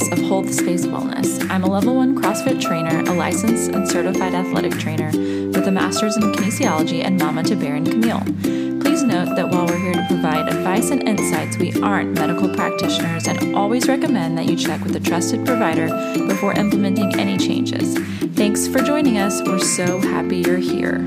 And of Hold the Space Wellness. I'm a level one CrossFit trainer, a licensed and certified athletic trainer with a master's in kinesiology, and mama to Baron Camille. Please note that while we're here to provide advice and insights, we aren't medical practitioners and always recommend that you check with a trusted provider before implementing any changes. Thanks for joining us. We're so happy you're here.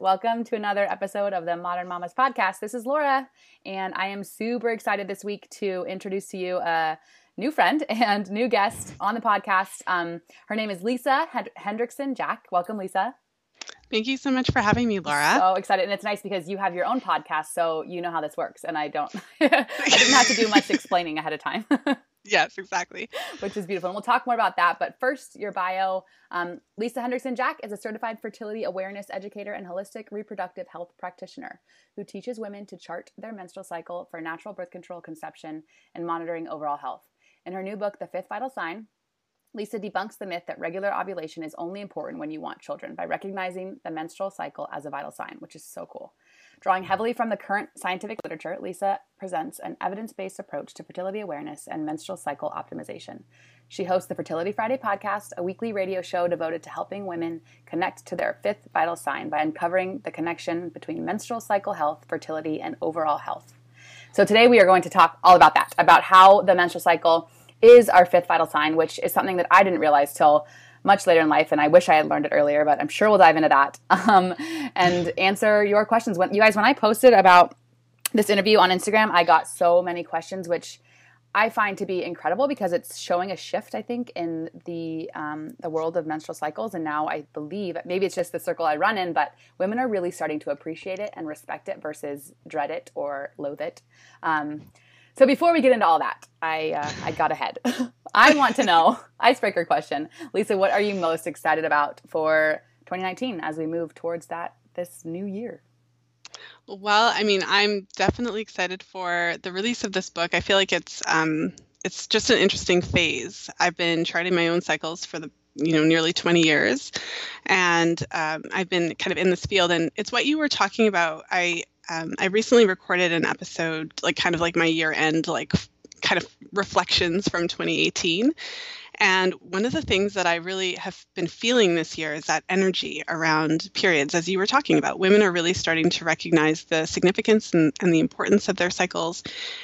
Welcome to another episode of the Modern Mamas podcast. This is Laura, and I am super excited this week to introduce to you a new friend and new guest on the podcast. Um, her name is Lisa Hendrickson Jack. Welcome, Lisa. Thank you so much for having me, Laura. So excited. And it's nice because you have your own podcast, so you know how this works. And I don't, I didn't have to do much explaining ahead of time. Yes, exactly. Which is beautiful. And we'll talk more about that. But first, your bio. Um, Lisa Hendrickson Jack is a certified fertility awareness educator and holistic reproductive health practitioner who teaches women to chart their menstrual cycle for natural birth control, conception, and monitoring overall health. In her new book, The Fifth Vital Sign, Lisa debunks the myth that regular ovulation is only important when you want children by recognizing the menstrual cycle as a vital sign, which is so cool. Drawing heavily from the current scientific literature, Lisa presents an evidence based approach to fertility awareness and menstrual cycle optimization. She hosts the Fertility Friday podcast, a weekly radio show devoted to helping women connect to their fifth vital sign by uncovering the connection between menstrual cycle health, fertility, and overall health. So, today we are going to talk all about that, about how the menstrual cycle is our fifth vital sign, which is something that I didn't realize till much later in life, and I wish I had learned it earlier, but I'm sure we'll dive into that um, and answer your questions. When you guys, when I posted about this interview on Instagram, I got so many questions, which I find to be incredible because it's showing a shift, I think, in the um, the world of menstrual cycles. And now I believe maybe it's just the circle I run in, but women are really starting to appreciate it and respect it versus dread it or loathe it. Um, so before we get into all that, I uh, I got ahead. I want to know icebreaker question, Lisa. What are you most excited about for 2019 as we move towards that this new year? Well, I mean, I'm definitely excited for the release of this book. I feel like it's um, it's just an interesting phase. I've been charting my own cycles for the you know nearly 20 years and um, i've been kind of in this field and it's what you were talking about i um, I recently recorded an episode, like kind of like my year end, like kind of reflections from 2018. And one of the things that I really have been feeling this year is that energy around periods, as you were talking about. Women are really starting to recognize the significance and, and the importance of their cycles.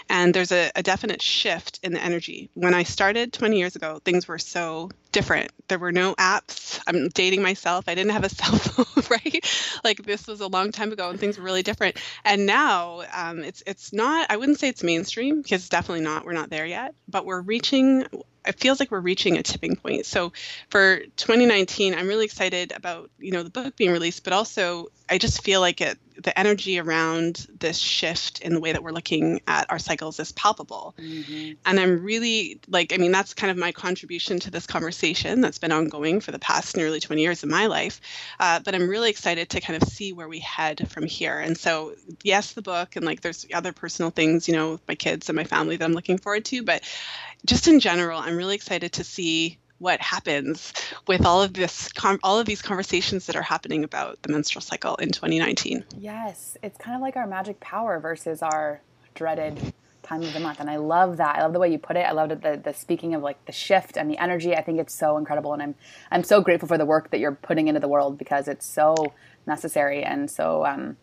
And there's a, a definite shift in the energy. When I started 20 years ago, things were so different. There were no apps. I'm dating myself. I didn't have a cell phone, right? Like this was a long time ago, and things were really different. And now um, it's it's not. I wouldn't say it's mainstream because it's definitely not. We're not there yet. But we're reaching it feels like we're reaching a tipping point. So for 2019, I'm really excited about you know the book being released, but also I just feel like it the energy around this shift in the way that we're looking at our cycles is palpable. Mm-hmm. And I'm really like, I mean, that's kind of my contribution to this conversation that's been ongoing for the past nearly 20 years of my life. Uh, but I'm really excited to kind of see where we head from here. And so, yes, the book, and like there's other personal things, you know, with my kids and my family that I'm looking forward to. But just in general, I'm really excited to see what happens with all of this all of these conversations that are happening about the menstrual cycle in 2019 yes it's kind of like our magic power versus our dreaded time of the month and i love that i love the way you put it i love the, the speaking of like the shift and the energy i think it's so incredible and i'm i'm so grateful for the work that you're putting into the world because it's so necessary and so um,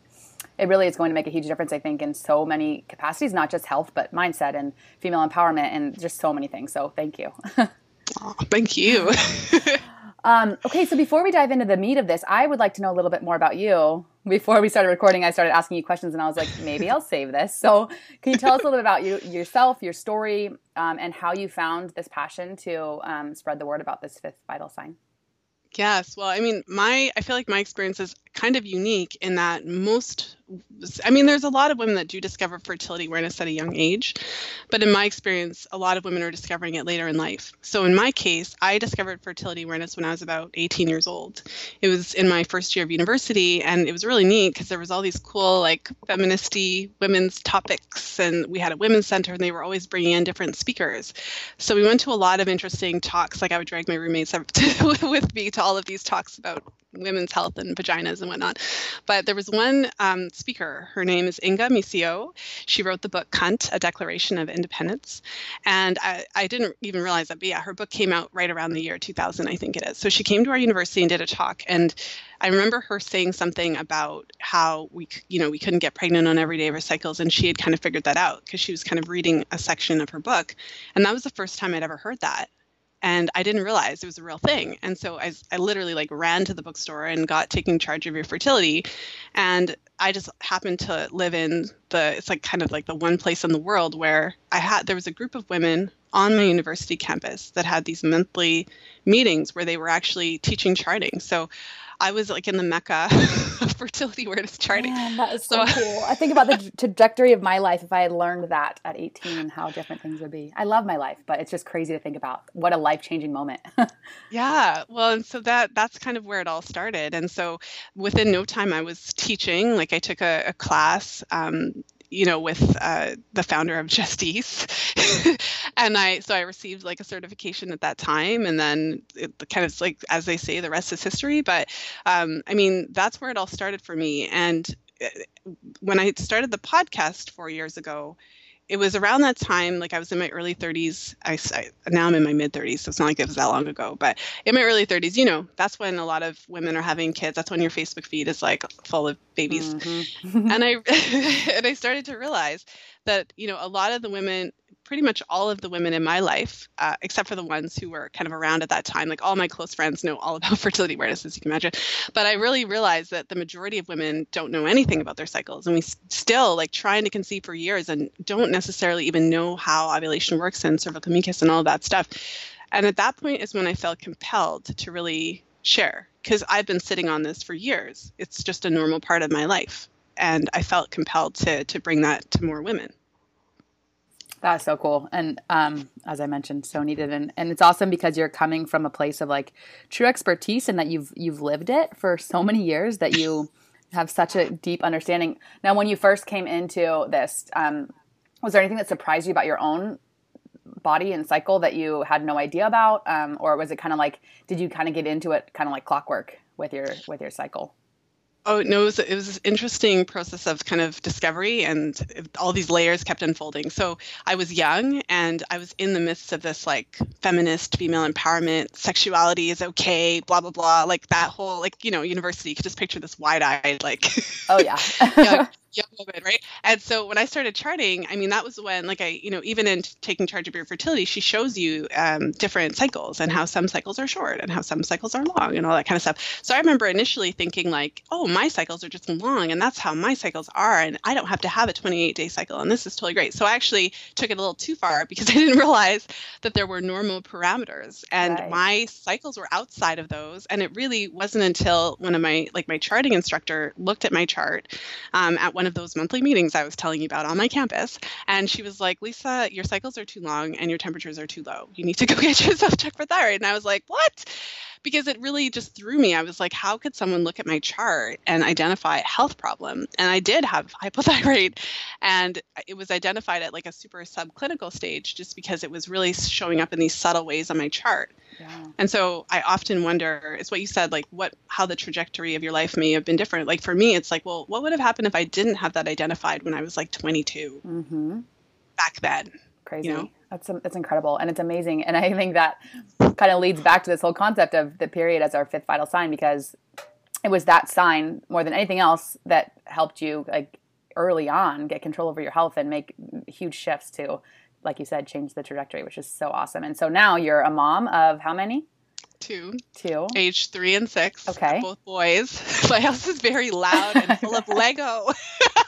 it really is going to make a huge difference, I think, in so many capacities, not just health, but mindset and female empowerment and just so many things. So thank you. Oh, thank you. um, okay, so before we dive into the meat of this, I would like to know a little bit more about you. Before we started recording, I started asking you questions, and I was like, maybe I'll save this. So, can you tell us a little bit about you, yourself, your story, um, and how you found this passion to um, spread the word about this fifth vital sign? Yes. Well, I mean, my I feel like my experience is kind of unique in that most I mean, there's a lot of women that do discover fertility awareness at a young age, but in my experience, a lot of women are discovering it later in life. So in my case, I discovered fertility awareness when I was about 18 years old. It was in my first year of university, and it was really neat because there was all these cool, like, feministy women's topics, and we had a women's center, and they were always bringing in different speakers. So we went to a lot of interesting talks. Like I would drag my roommates with me to all of these talks about women's health and vaginas and whatnot. But there was one um, speaker. Her name is Inga Muscio. She wrote the book Cunt, A Declaration of Independence. And I, I didn't even realize that, but yeah, her book came out right around the year 2000, I think it is. So she came to our university and did a talk. And I remember her saying something about how we, you know, we couldn't get pregnant on every day of our cycles, and she had kind of figured that out because she was kind of reading a section of her book, and that was the first time I'd ever heard that and I didn't realize it was a real thing. And so I, I literally like ran to the bookstore and got taking charge of your fertility. And I just happened to live in the it's like kind of like the one place in the world where I had there was a group of women on my university campus that had these monthly meetings where they were actually teaching charting. So I was like in the mecca of fertility awareness charting. Man, that is so, so cool. I think about the trajectory of my life if I had learned that at 18 how different things would be. I love my life, but it's just crazy to think about what a life changing moment. yeah, well, and so that that's kind of where it all started. And so within no time, I was teaching. Like I took a, a class. Um, you know, with uh, the founder of Justisse, and I so I received like a certification at that time, and then it kind of like as they say, the rest is history. But um, I mean, that's where it all started for me. And uh, when I started the podcast four years ago, it was around that time, like I was in my early 30s. I, I, now I'm in my mid 30s, so it's not like it was that long ago. But in my early 30s, you know, that's when a lot of women are having kids. That's when your Facebook feed is like full of babies. Mm-hmm. and I and I started to realize that you know a lot of the women pretty much all of the women in my life, uh, except for the ones who were kind of around at that time. Like all my close friends know all about fertility awareness, as you can imagine. But I really realized that the majority of women don't know anything about their cycles, and we still like trying to conceive for years and don't necessarily even know how ovulation works and cervical mucus and all that stuff. And at that point is when I felt compelled to really share because I've been sitting on this for years. It's just a normal part of my life. And I felt compelled to to bring that to more women. That's so cool. And um, as I mentioned, so needed. And, and it's awesome because you're coming from a place of like true expertise and that you've you've lived it for so many years that you have such a deep understanding. Now, when you first came into this, um, was there anything that surprised you about your own body and cycle that you had no idea about? Um, or was it kind of like, did you kind of get into it kind of like clockwork with your with your cycle? Oh no, it was, it was an interesting process of kind of discovery, and all these layers kept unfolding. So I was young, and I was in the midst of this like feminist female empowerment, sexuality is okay, blah blah blah, like that whole like you know university. You could just picture this wide-eyed like oh yeah young, young woman, right? And so when I started charting, I mean, that was when, like, I, you know, even in taking charge of your fertility, she shows you um, different cycles and how some cycles are short and how some cycles are long and all that kind of stuff. So I remember initially thinking, like, oh, my cycles are just long and that's how my cycles are. And I don't have to have a 28 day cycle. And this is totally great. So I actually took it a little too far because I didn't realize that there were normal parameters and right. my cycles were outside of those. And it really wasn't until one of my, like, my charting instructor looked at my chart um, at one of those monthly meetings I was telling you about on my campus. And she was like, Lisa, your cycles are too long and your temperatures are too low. You need to go get yourself checked for thyroid. And I was like, what? Because it really just threw me. I was like, how could someone look at my chart and identify a health problem? And I did have hypothyroid, and it was identified at like a super subclinical stage just because it was really showing up in these subtle ways on my chart. And so I often wonder, it's what you said, like what, how the trajectory of your life may have been different. Like for me, it's like, well, what would have happened if I didn't have that identified when I was like 22 mm-hmm. back then? Crazy. You know? That's um, that's incredible, and it's amazing. And I think that kind of leads back to this whole concept of the period as our fifth vital sign because it was that sign more than anything else that helped you like early on get control over your health and make huge shifts to like you said, change the trajectory, which is so awesome. And so now you're a mom of how many? Two. Two. Age three and six. Okay. Both boys. My house is very loud and full of Lego.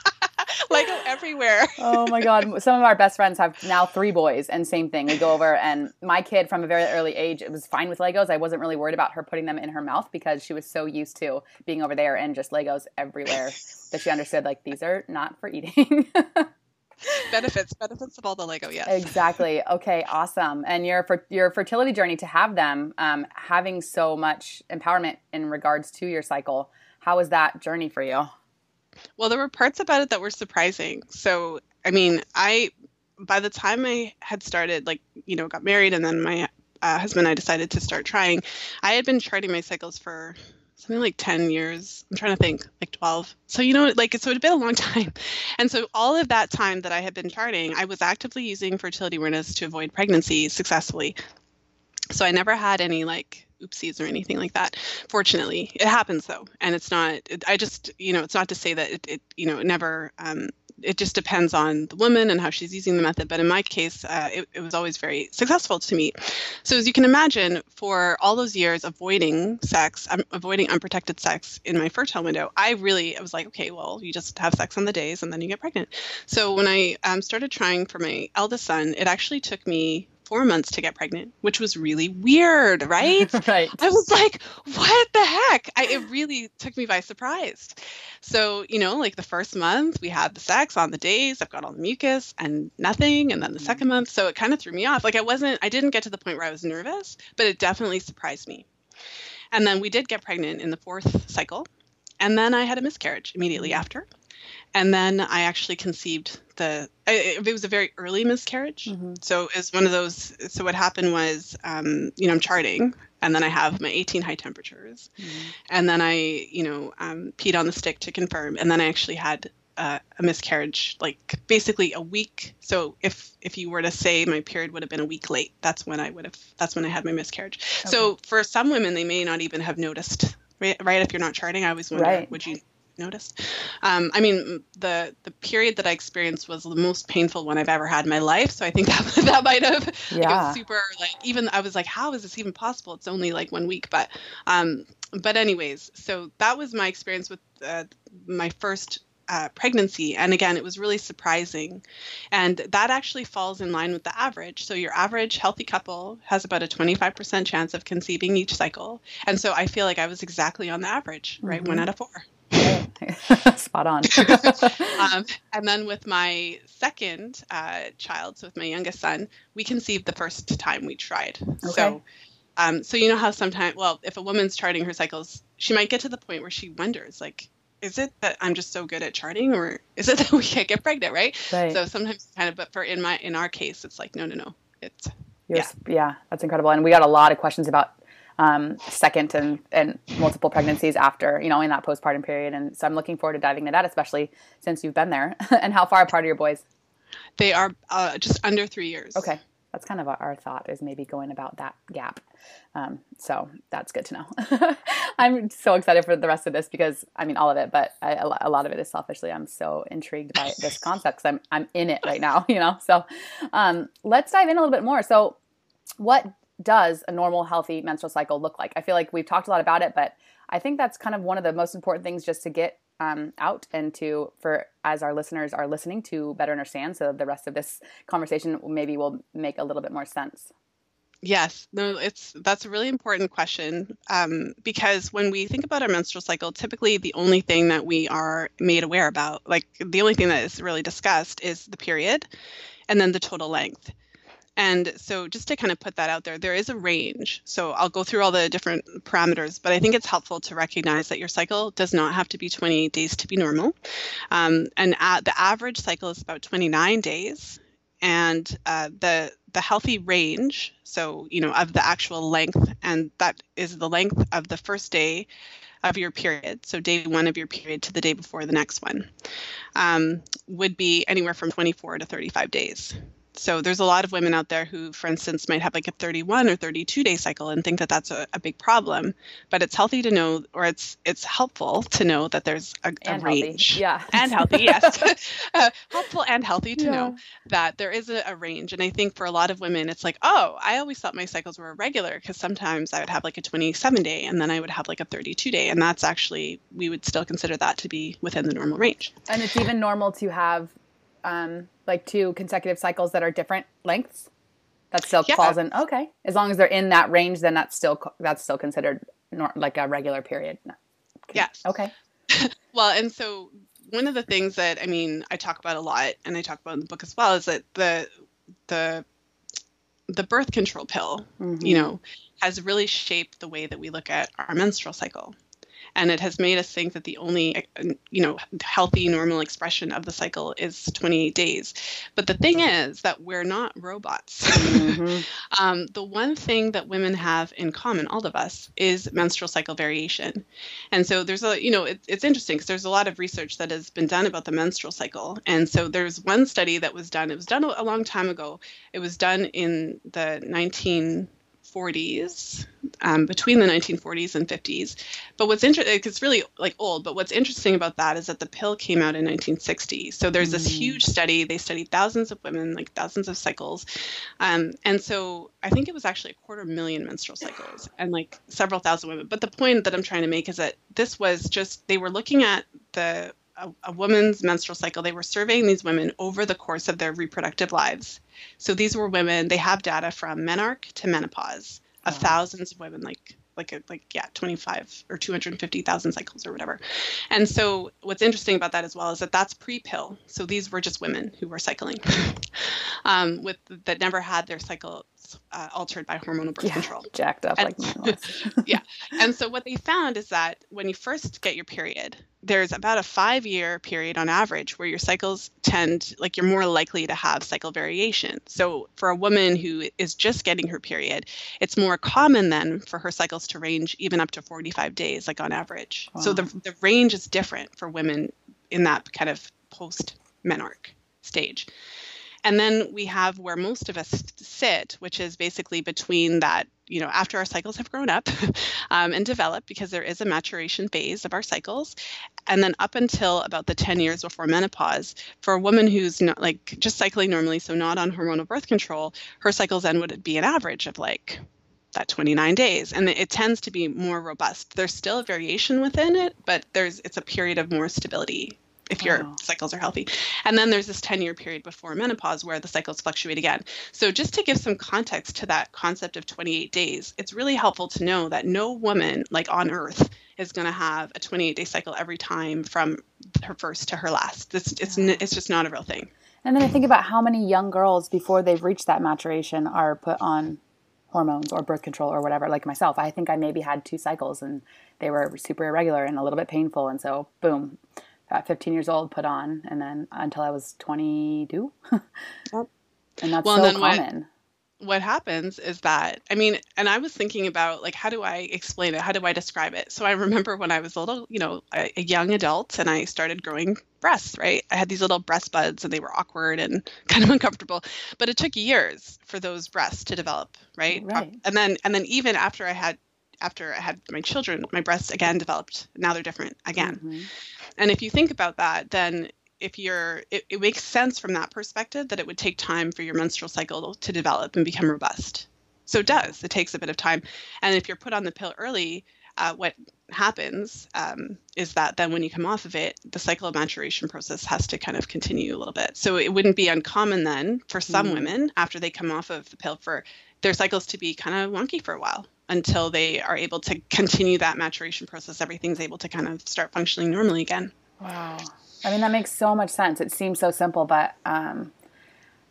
Lego everywhere. oh my god! Some of our best friends have now three boys, and same thing. We go over, and my kid from a very early age it was fine with Legos. I wasn't really worried about her putting them in her mouth because she was so used to being over there and just Legos everywhere that she understood like these are not for eating. benefits benefits of all the lego yes exactly okay awesome and your for your fertility journey to have them um, having so much empowerment in regards to your cycle how was that journey for you well there were parts about it that were surprising so i mean i by the time i had started like you know got married and then my uh, husband and i decided to start trying i had been charting my cycles for something like 10 years. I'm trying to think, like 12. So, you know, like, so it had been a long time. And so, all of that time that I had been charting, I was actively using fertility awareness to avoid pregnancy successfully. So, I never had any like oopsies or anything like that. Fortunately, it happens though. And it's not, it, I just, you know, it's not to say that it, it you know, it never, um, it just depends on the woman and how she's using the method. But in my case, uh, it, it, was always very successful to me. So as you can imagine, for all those years avoiding sex, um, avoiding unprotected sex in my fertile window, I really I was like, okay, well, you just have sex on the days and then you get pregnant. So when I um, started trying for my eldest son, it actually took me four months to get pregnant, which was really weird, right? right. I was like, what the heck? I, it really took me by surprise. So, you know, like the first month, we had the sex on the days, I've got all the mucus and nothing. And then the second month, so it kind of threw me off. Like I wasn't, I didn't get to the point where I was nervous, but it definitely surprised me. And then we did get pregnant in the fourth cycle. And then I had a miscarriage immediately after and then I actually conceived the. It, it was a very early miscarriage, mm-hmm. so it's one of those. So what happened was, um, you know, I'm charting, and then I have my 18 high temperatures, mm-hmm. and then I, you know, um, peed on the stick to confirm, and then I actually had uh, a miscarriage, like basically a week. So if if you were to say my period would have been a week late, that's when I would have. That's when I had my miscarriage. Okay. So for some women, they may not even have noticed. Right, right. If you're not charting, I always wonder, right. would you noticed. Um, I mean, the the period that I experienced was the most painful one I've ever had in my life. So I think that that might have yeah. like, super like even I was like, how is this even possible? It's only like one week, but um, but anyways, so that was my experience with uh, my first. Uh, pregnancy and again it was really surprising and that actually falls in line with the average so your average healthy couple has about a 25% chance of conceiving each cycle and so i feel like i was exactly on the average right mm-hmm. one out of four Spot on. um, and then with my second uh, child, so with my youngest son, we conceived the first time we tried. Okay. So, um, so you know how sometimes, well, if a woman's charting her cycles, she might get to the point where she wonders, like, is it that I'm just so good at charting, or is it that we can't get pregnant, right? Right. So sometimes, kind of, but for in my in our case, it's like, no, no, no, it's yeah. yeah, that's incredible. And we got a lot of questions about um, second and, and multiple pregnancies after, you know, in that postpartum period. And so I'm looking forward to diving into that, especially since you've been there. and how far apart are your boys? They are uh, just under three years. Okay. That's kind of our thought is maybe going about that gap. Um, so that's good to know. I'm so excited for the rest of this because I mean all of it, but I, a lot of it is selfishly. I'm so intrigued by this concept because I'm I'm in it right now, you know. So um, let's dive in a little bit more. So what does a normal healthy menstrual cycle look like? I feel like we've talked a lot about it, but I think that's kind of one of the most important things just to get um, out and to for as our listeners are listening to better understand so the rest of this conversation maybe will make a little bit more sense. Yes. No it's that's a really important question um, because when we think about our menstrual cycle typically the only thing that we are made aware about like the only thing that is really discussed is the period and then the total length and so, just to kind of put that out there, there is a range. So, I'll go through all the different parameters, but I think it's helpful to recognize that your cycle does not have to be 28 days to be normal. Um, and the average cycle is about 29 days. And uh, the the healthy range, so you know, of the actual length, and that is the length of the first day of your period, so day one of your period to the day before the next one, um, would be anywhere from 24 to 35 days. So there's a lot of women out there who, for instance, might have like a 31 or 32 day cycle and think that that's a, a big problem. But it's healthy to know, or it's it's helpful to know that there's a, a range. Yeah. And healthy, yes. uh, helpful and healthy to yeah. know that there is a, a, range. And I think for a lot of women, it's like, oh, I always thought my cycles were irregular because sometimes I would have like a 27 day and then I would have like a 32 day. And that's actually, we would still consider that to be within the normal range. And it's even normal to have um, like two consecutive cycles that are different lengths that still yeah. falls in. Okay. As long as they're in that range then that's still that's still considered nor, like a regular period. Okay. yes. Okay. Well and so one of the things that i mean i talk about a lot and i talk about in the book as well is that the the the birth control pill mm-hmm. you know has really shaped the way that we look at our menstrual cycle and it has made us think that the only you know healthy normal expression of the cycle is 28 days. But the thing is that we're not robots. Mm-hmm. um, the one thing that women have in common all of us is menstrual cycle variation. And so there's a you know it, it's interesting because there's a lot of research that has been done about the menstrual cycle. And so there's one study that was done it was done a long time ago. It was done in the 19 40s, um, between the 1940s and 50s. But what's interesting, it's really like old, but what's interesting about that is that the pill came out in 1960. So there's this mm. huge study. They studied thousands of women, like thousands of cycles. Um, and so I think it was actually a quarter million menstrual cycles and like several thousand women. But the point that I'm trying to make is that this was just, they were looking at the a, a, woman's menstrual cycle. They were surveying these women over the course of their reproductive lives. So these were women. They have data from menarche to menopause of thousands of women, like like a, like yeah, 25 or 250,000 cycles or whatever. And so what's interesting about that as well is that that's pre-pill. So these were just women who were cycling, um, with that never had their cycle uh, altered by hormonal birth yeah, control. Jacked up like yeah. And so what they found is that when you first get your period, there's about a five year period on average where your cycles tend, like you're more likely to have cycle variation. So for a woman who is just getting her period, it's more common then for her cycles to range even up to 45 days, like on average. Wow. So the, the range is different for women in that kind of post menarche stage. And then we have where most of us sit, which is basically between that, you know, after our cycles have grown up um, and developed, because there is a maturation phase of our cycles, and then up until about the 10 years before menopause, for a woman who's not like just cycling normally, so not on hormonal birth control, her cycles then would be an average of like that 29 days. And it tends to be more robust. There's still a variation within it but there's it's a period of more stability if your wow. cycles are healthy. And then there's this 10 year period before menopause where the cycles fluctuate again. So, just to give some context to that concept of 28 days, it's really helpful to know that no woman, like on earth, is going to have a 28 day cycle every time from her first to her last. It's, it's, it's just not a real thing. And then I think about how many young girls before they've reached that maturation are put on hormones or birth control or whatever. Like myself, I think I maybe had two cycles and they were super irregular and a little bit painful. And so, boom, at 15 years old put on and then until I was 22. yep. And that's well, so and common. What, what happens is that, I mean, and I was thinking about like, how do I explain it? How do I describe it? So I remember when I was a little, you know, a, a young adult and I started growing breasts, right? I had these little breast buds and they were awkward and kind of uncomfortable, but it took years for those breasts to develop, right? Right. And then, and then even after I had after I had my children, my breasts again developed. Now they're different again. Mm-hmm. And if you think about that, then if you're, it, it makes sense from that perspective that it would take time for your menstrual cycle to develop and become robust. So it does. It takes a bit of time. And if you're put on the pill early, uh, what happens um, is that then when you come off of it, the cycle of maturation process has to kind of continue a little bit. So it wouldn't be uncommon then for some mm. women after they come off of the pill for their cycles to be kind of wonky for a while until they are able to continue that maturation process. Everything's able to kind of start functioning normally again. Wow. I mean, that makes so much sense. It seems so simple, but um,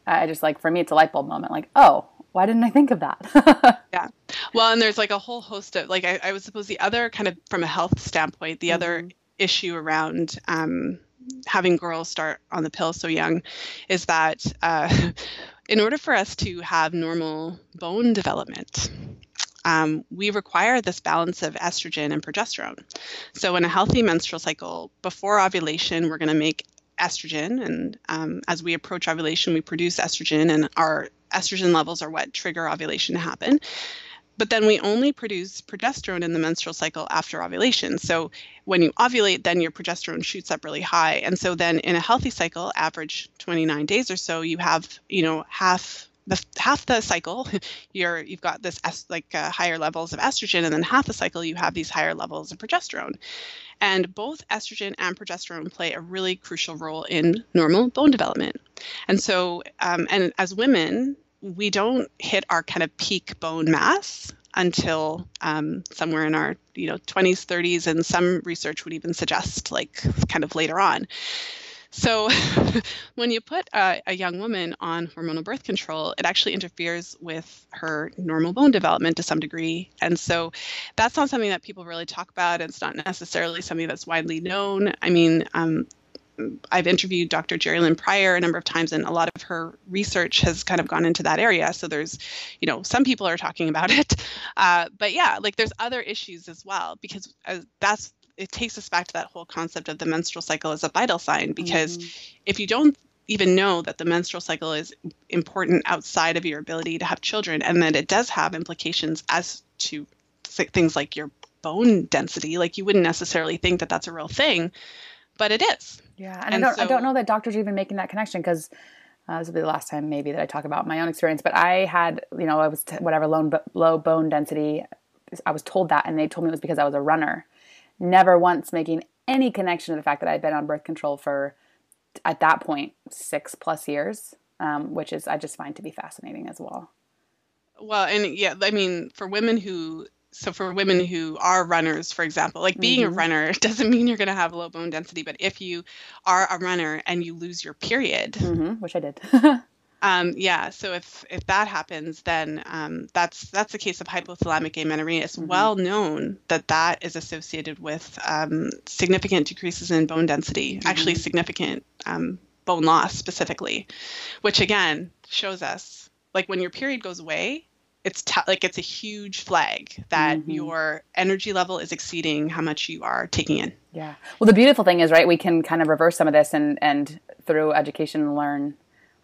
I just like, for me, it's a light bulb moment. Like, oh, why didn't I think of that? yeah. Well, and there's like a whole host of, like, I, I was suppose the other kind of, from a health standpoint, the mm-hmm. other issue around um, having girls start on the pill so young is that uh, in order for us to have normal bone development, um, we require this balance of estrogen and progesterone. So, in a healthy menstrual cycle, before ovulation, we're going to make estrogen, and um, as we approach ovulation, we produce estrogen, and our estrogen levels are what trigger ovulation to happen. But then we only produce progesterone in the menstrual cycle after ovulation. So when you ovulate, then your progesterone shoots up really high. And so then in a healthy cycle, average 29 days or so, you have, you know, half the half the cycle you're you've got this like uh, higher levels of estrogen and then half the cycle you have these higher levels of progesterone. And both estrogen and progesterone play a really crucial role in normal bone development. And so um, and as women we don't hit our kind of peak bone mass until um, somewhere in our you know 20s 30s and some research would even suggest like kind of later on so when you put a, a, young woman on hormonal birth control it actually interferes with her normal bone development to some degree and so that's not something that people really talk about it's not necessarily something that's widely known i mean um, I've interviewed Dr. Jerilynn Prior a number of times, and a lot of her research has kind of gone into that area. So there's, you know, some people are talking about it, uh, but yeah, like there's other issues as well because uh, that's it takes us back to that whole concept of the menstrual cycle as a vital sign. Because mm-hmm. if you don't even know that the menstrual cycle is important outside of your ability to have children, and that it does have implications as to things like your bone density, like you wouldn't necessarily think that that's a real thing, but it is. Yeah, and, and I don't so, I don't know that doctors are even making that connection because uh, this will be the last time maybe that I talk about my own experience. But I had you know I was t- whatever low low bone density. I was told that, and they told me it was because I was a runner. Never once making any connection to the fact that I'd been on birth control for at that point six plus years, um, which is I just find to be fascinating as well. Well, and yeah, I mean, for women who so for women who are runners for example like being mm-hmm. a runner doesn't mean you're going to have low bone density but if you are a runner and you lose your period mm-hmm, which i did um, yeah so if if that happens then um, that's that's the case of hypothalamic amenorrhea it's mm-hmm. well known that that is associated with um, significant decreases in bone density actually mm-hmm. significant um, bone loss specifically which again shows us like when your period goes away it's t- like it's a huge flag that mm-hmm. your energy level is exceeding how much you are taking in. Yeah. Well, the beautiful thing is, right, we can kind of reverse some of this and and through education and learn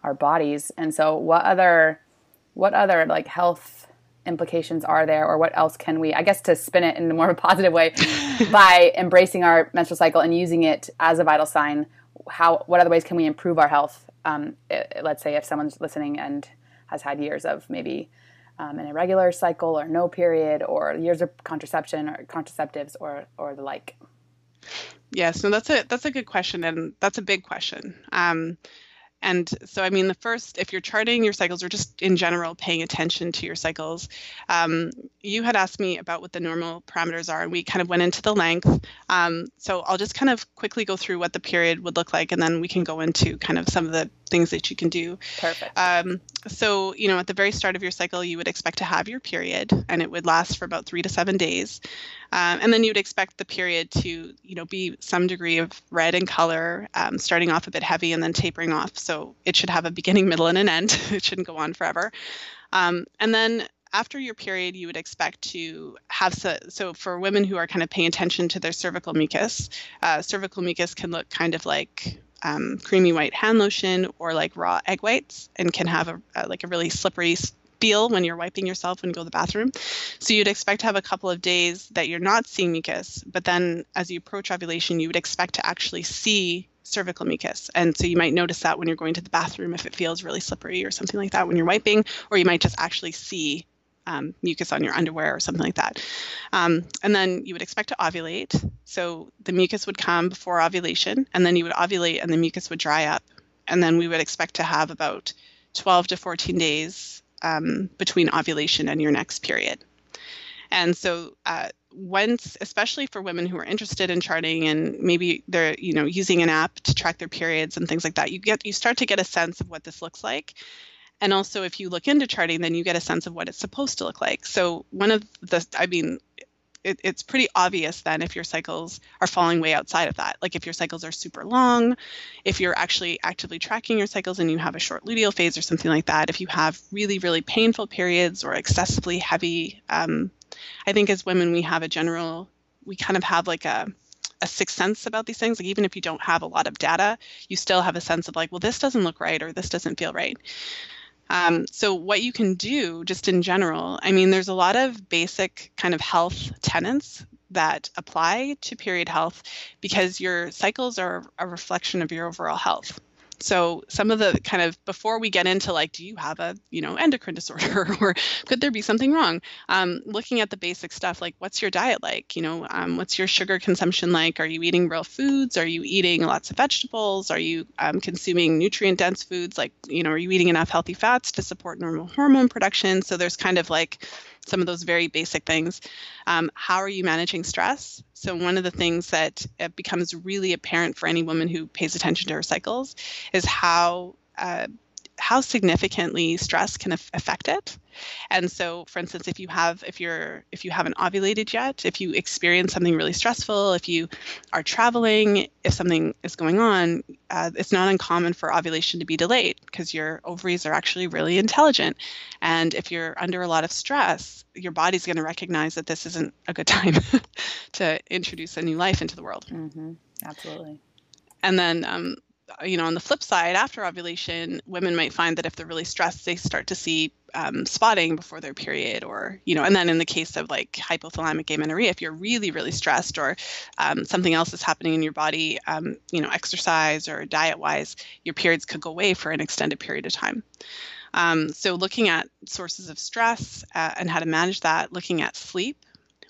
our bodies. And so, what other what other like health implications are there, or what else can we? I guess to spin it in a more of a positive way, by embracing our menstrual cycle and using it as a vital sign. How what other ways can we improve our health? Um, it, let's say if someone's listening and has had years of maybe um, an irregular cycle or no period or years of contraception or contraceptives or or the like? Yes, no, that's a that's a good question and that's a big question. Um, and so, I mean, the first, if you're charting your cycles or just in general paying attention to your cycles, um, you had asked me about what the normal parameters are, and we kind of went into the length. Um, so I'll just kind of quickly go through what the period would look like, and then we can go into kind of some of the things that you can do. Perfect. Um, so, you know, at the very start of your cycle, you would expect to have your period, and it would last for about three to seven days. Um, and then you'd expect the period to, you know, be some degree of red in color, um, starting off a bit heavy and then tapering off. So it should have a beginning, middle, and an end. it shouldn't go on forever. Um, and then after your period, you would expect to have so, so for women who are kind of paying attention to their cervical mucus, uh, cervical mucus can look kind of like um, creamy white hand lotion or like raw egg whites and can have a, a like a really slippery feel when you're wiping yourself when you go to the bathroom. So you'd expect to have a couple of days that you're not seeing mucus, but then as you approach ovulation, you would expect to actually see cervical mucus. And so you might notice that when you're going to the bathroom if it feels really slippery or something like that when you're wiping, or you might just actually see um, mucus on your underwear or something like that. Um, and then you would expect to ovulate. So the mucus would come before ovulation, and then you would ovulate and the mucus would dry up. And then we would expect to have about 12 to 14 days um, between ovulation and your next period. And so uh, once, especially for women who are interested in charting and maybe they're you know using an app to track their periods and things like that, you get you start to get a sense of what this looks like. And also, if you look into charting, then you get a sense of what it's supposed to look like. So, one of the, I mean, it, it's pretty obvious then if your cycles are falling way outside of that. Like if your cycles are super long, if you're actually actively tracking your cycles and you have a short luteal phase or something like that, if you have really, really painful periods or excessively heavy, um, I think as women, we have a general, we kind of have like a, a sixth sense about these things. Like even if you don't have a lot of data, you still have a sense of like, well, this doesn't look right or this doesn't feel right. Um, so what you can do just in general, I mean, there's a lot of basic kind of health tenets that apply to period health because your cycles are a reflection of your overall health so some of the kind of before we get into like do you have a you know endocrine disorder or could there be something wrong? Um, looking at the basic stuff like what's your diet like? You know um, what's your sugar consumption like? Are you eating real foods? Are you eating lots of vegetables? Are you um, consuming nutrient dense foods? Like you know are you eating enough healthy fats to support normal hormone production? So there's kind of like some of those very basic things. Um, how are you managing stress? So, one of the things that becomes really apparent for any woman who pays attention to her cycles is how uh, how significantly stress can affect it. And so, for instance, if you have if you're if you haven't ovulated yet, if you experience something really stressful, if you are traveling, if something is going on, uh, it's not uncommon for ovulation to be delayed because your ovaries are actually really intelligent. And if you're under a lot of stress, your body's going to recognize that this isn't a good time to introduce a new life into the world. Mm-hmm. Absolutely. And then um, you know, on the flip side, after ovulation, women might find that if they're really stressed, they start to see um, spotting before their period, or you know, and then in the case of like hypothalamic amenorrhea, if you're really, really stressed, or um, something else is happening in your body, um, you know, exercise or diet-wise, your periods could go away for an extended period of time. Um, so, looking at sources of stress uh, and how to manage that, looking at sleep,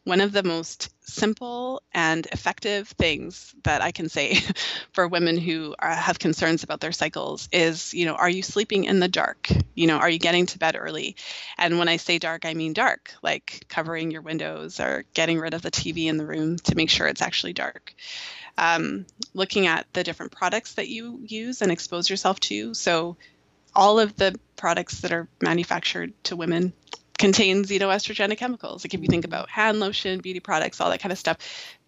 one of the most simple and effective things that I can say for women who are, have concerns about their cycles is, you know, are you sleeping in the dark? You know, are you getting to bed early? And when I say dark, I mean dark, like covering your windows or getting rid of the TV in the room to make sure it's actually dark. Um, looking at the different products that you use and expose yourself to. So, all of the products that are manufactured to women contain xenoestrogenic chemicals. Like if you think about hand lotion, beauty products, all that kind of stuff,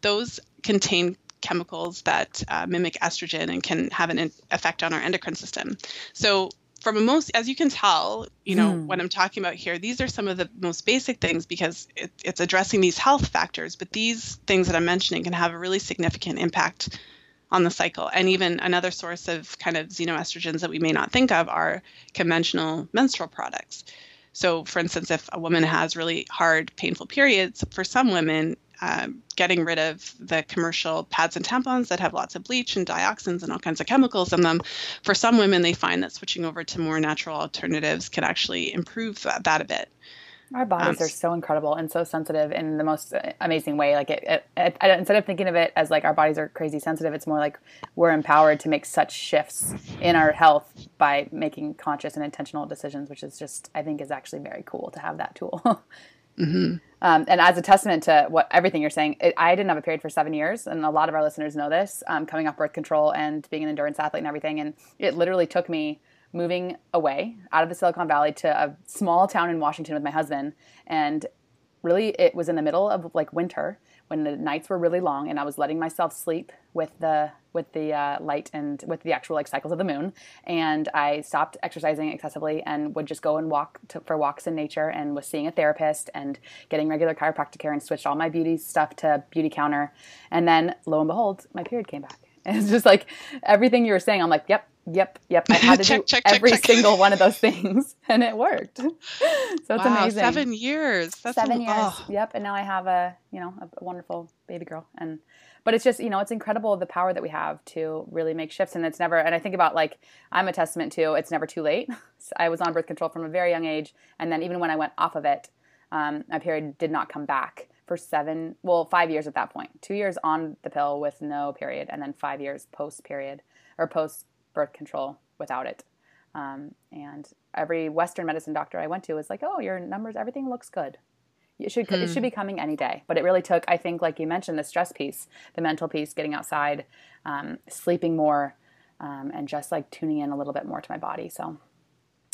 those contain chemicals that uh, mimic estrogen and can have an effect on our endocrine system. So from a most as you can tell you know hmm. what i'm talking about here these are some of the most basic things because it, it's addressing these health factors but these things that i'm mentioning can have a really significant impact on the cycle and even another source of kind of xenoestrogens that we may not think of are conventional menstrual products so, for instance, if a woman has really hard, painful periods, for some women, um, getting rid of the commercial pads and tampons that have lots of bleach and dioxins and all kinds of chemicals in them, for some women, they find that switching over to more natural alternatives can actually improve that, that a bit. Our bodies um, are so incredible and so sensitive in the most amazing way. Like it, it, it, instead of thinking of it as like our bodies are crazy sensitive, it's more like we're empowered to make such shifts in our health by making conscious and intentional decisions, which is just I think is actually very cool to have that tool. mm-hmm. um, and as a testament to what everything you're saying, I didn't have a period for seven years, and a lot of our listeners know this. Um, coming off birth control and being an endurance athlete and everything, and it literally took me moving away out of the Silicon Valley to a small town in Washington with my husband. And really, it was in the middle of like winter when the nights were really long, and I was letting myself sleep with the with the uh, light and with the actual like cycles of the moon. And I stopped exercising excessively and would just go and walk to, for walks in nature and was seeing a therapist and getting regular chiropractic care and switched all my beauty stuff to Beautycounter. And then lo and behold, my period came back. And it's just like everything you were saying. I'm like, yep, Yep, yep. I had to check, do check, every check, single one of those things, and it worked. so it's wow, amazing. Seven years. That's seven a, years. Oh. Yep. And now I have a you know a wonderful baby girl, and but it's just you know it's incredible the power that we have to really make shifts, and it's never. And I think about like I'm a testament to it's never too late. I was on birth control from a very young age, and then even when I went off of it, um, my period did not come back for seven, well, five years at that point. Two years on the pill with no period, and then five years post period or post birth control without it. Um, and every Western medicine doctor I went to was like, "Oh, your numbers, everything looks good. It should hmm. it should be coming any day." But it really took, I think, like you mentioned, the stress piece, the mental piece, getting outside, um, sleeping more, um, and just like tuning in a little bit more to my body. So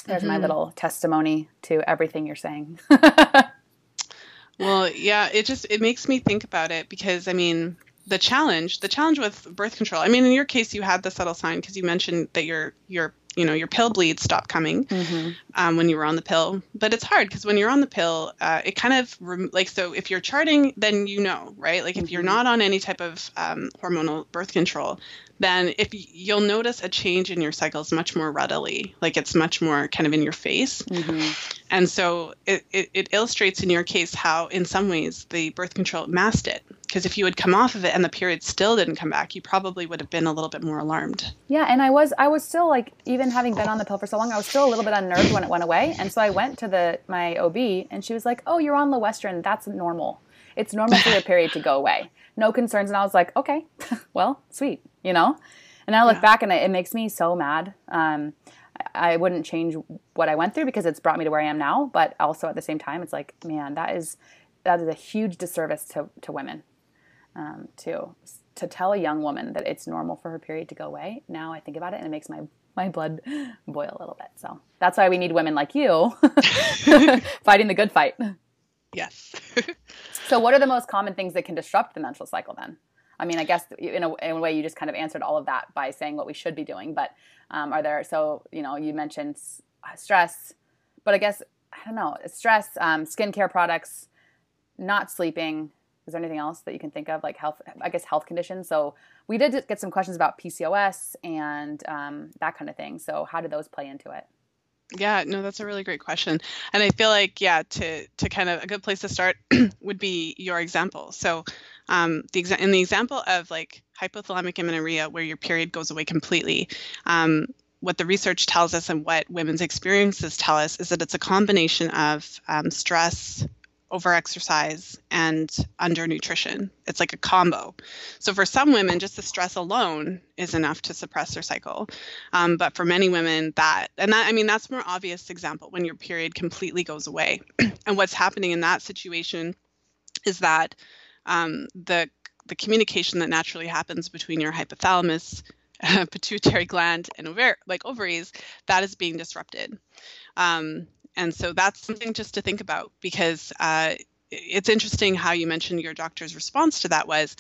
there's mm-hmm. my little testimony to everything you're saying. well, yeah, it just it makes me think about it because I mean, the challenge the challenge with birth control i mean in your case you had the subtle sign because you mentioned that your your you know, your pill bleeds stopped coming Mm-hmm. um, when you were on the pill. But it's hard because when you're on the pill, uh, it kind of rem- like so. If you're charting, then you know, right? Like if you're Mhm. not on any type of um, hormonal birth control, then if y- you'll notice a change in your cycles much more readily, like it's much more kind of in your face. Mm-hmm. And so it, it, it illustrates in your case how, in some ways, the birth control masked it. Because if you had come off of it and the period still didn't come back, you probably would have been a little bit more alarmed. Yeah, and I was I was still like even having been on the pill for so long, I was still a little bit unnerved when it went away. And so I went to the my OB and she was like, "Oh, you're on Loestrin. That's normal. It's normal for your period to go away. No concerns." And I was like, "Okay, well, sweet," you know. And I look Yeah. back and it, it makes me so mad. Um, I I wouldn't change what I went through because it's brought me to where I am now. But also at the same time, it's like, man, that is that is a huge disservice to to women um, to to tell a young woman that it's normal for her period to go away. Now I think about it and it makes my my blood boil a little bit. So that's why we need women like you fighting the good fight. Yes. So what are the most common things that can disrupt the menstrual cycle then? I mean, I guess in a, in a way you just kind of answered all of that by saying what we should be doing. But um, are there? So you know, you mentioned stress, but I guess I don't know. Stress, um, skincare products, not sleeping. Is there anything else that you can think of, like health? I guess health conditions. So we did get some questions about PCOS and um, that kind of thing. So how do those play into it? Yeah, no, that's a really great question. And I feel like, yeah, to to kind of a good place to start would be your example. So, um, the exa- in the example of like hypothalamic amenorrhea, where your period goes away completely, um, what the research tells us and what women's experiences tell us is that it's a combination of um, stress, overexercise, and undernutrition. It's like a combo. So for some women, just the stress alone is enough to suppress their cycle. Um, but for many women, that and that I mean that's more obvious example when your period completely goes away. and what's happening in that situation is that um, the the communication that naturally happens between your hypothalamus, pituitary gland, and ovar- like ovaries, that is being disrupted. Um, and so that's something just to think about because uh, it's interesting how you mentioned your doctor's response to that was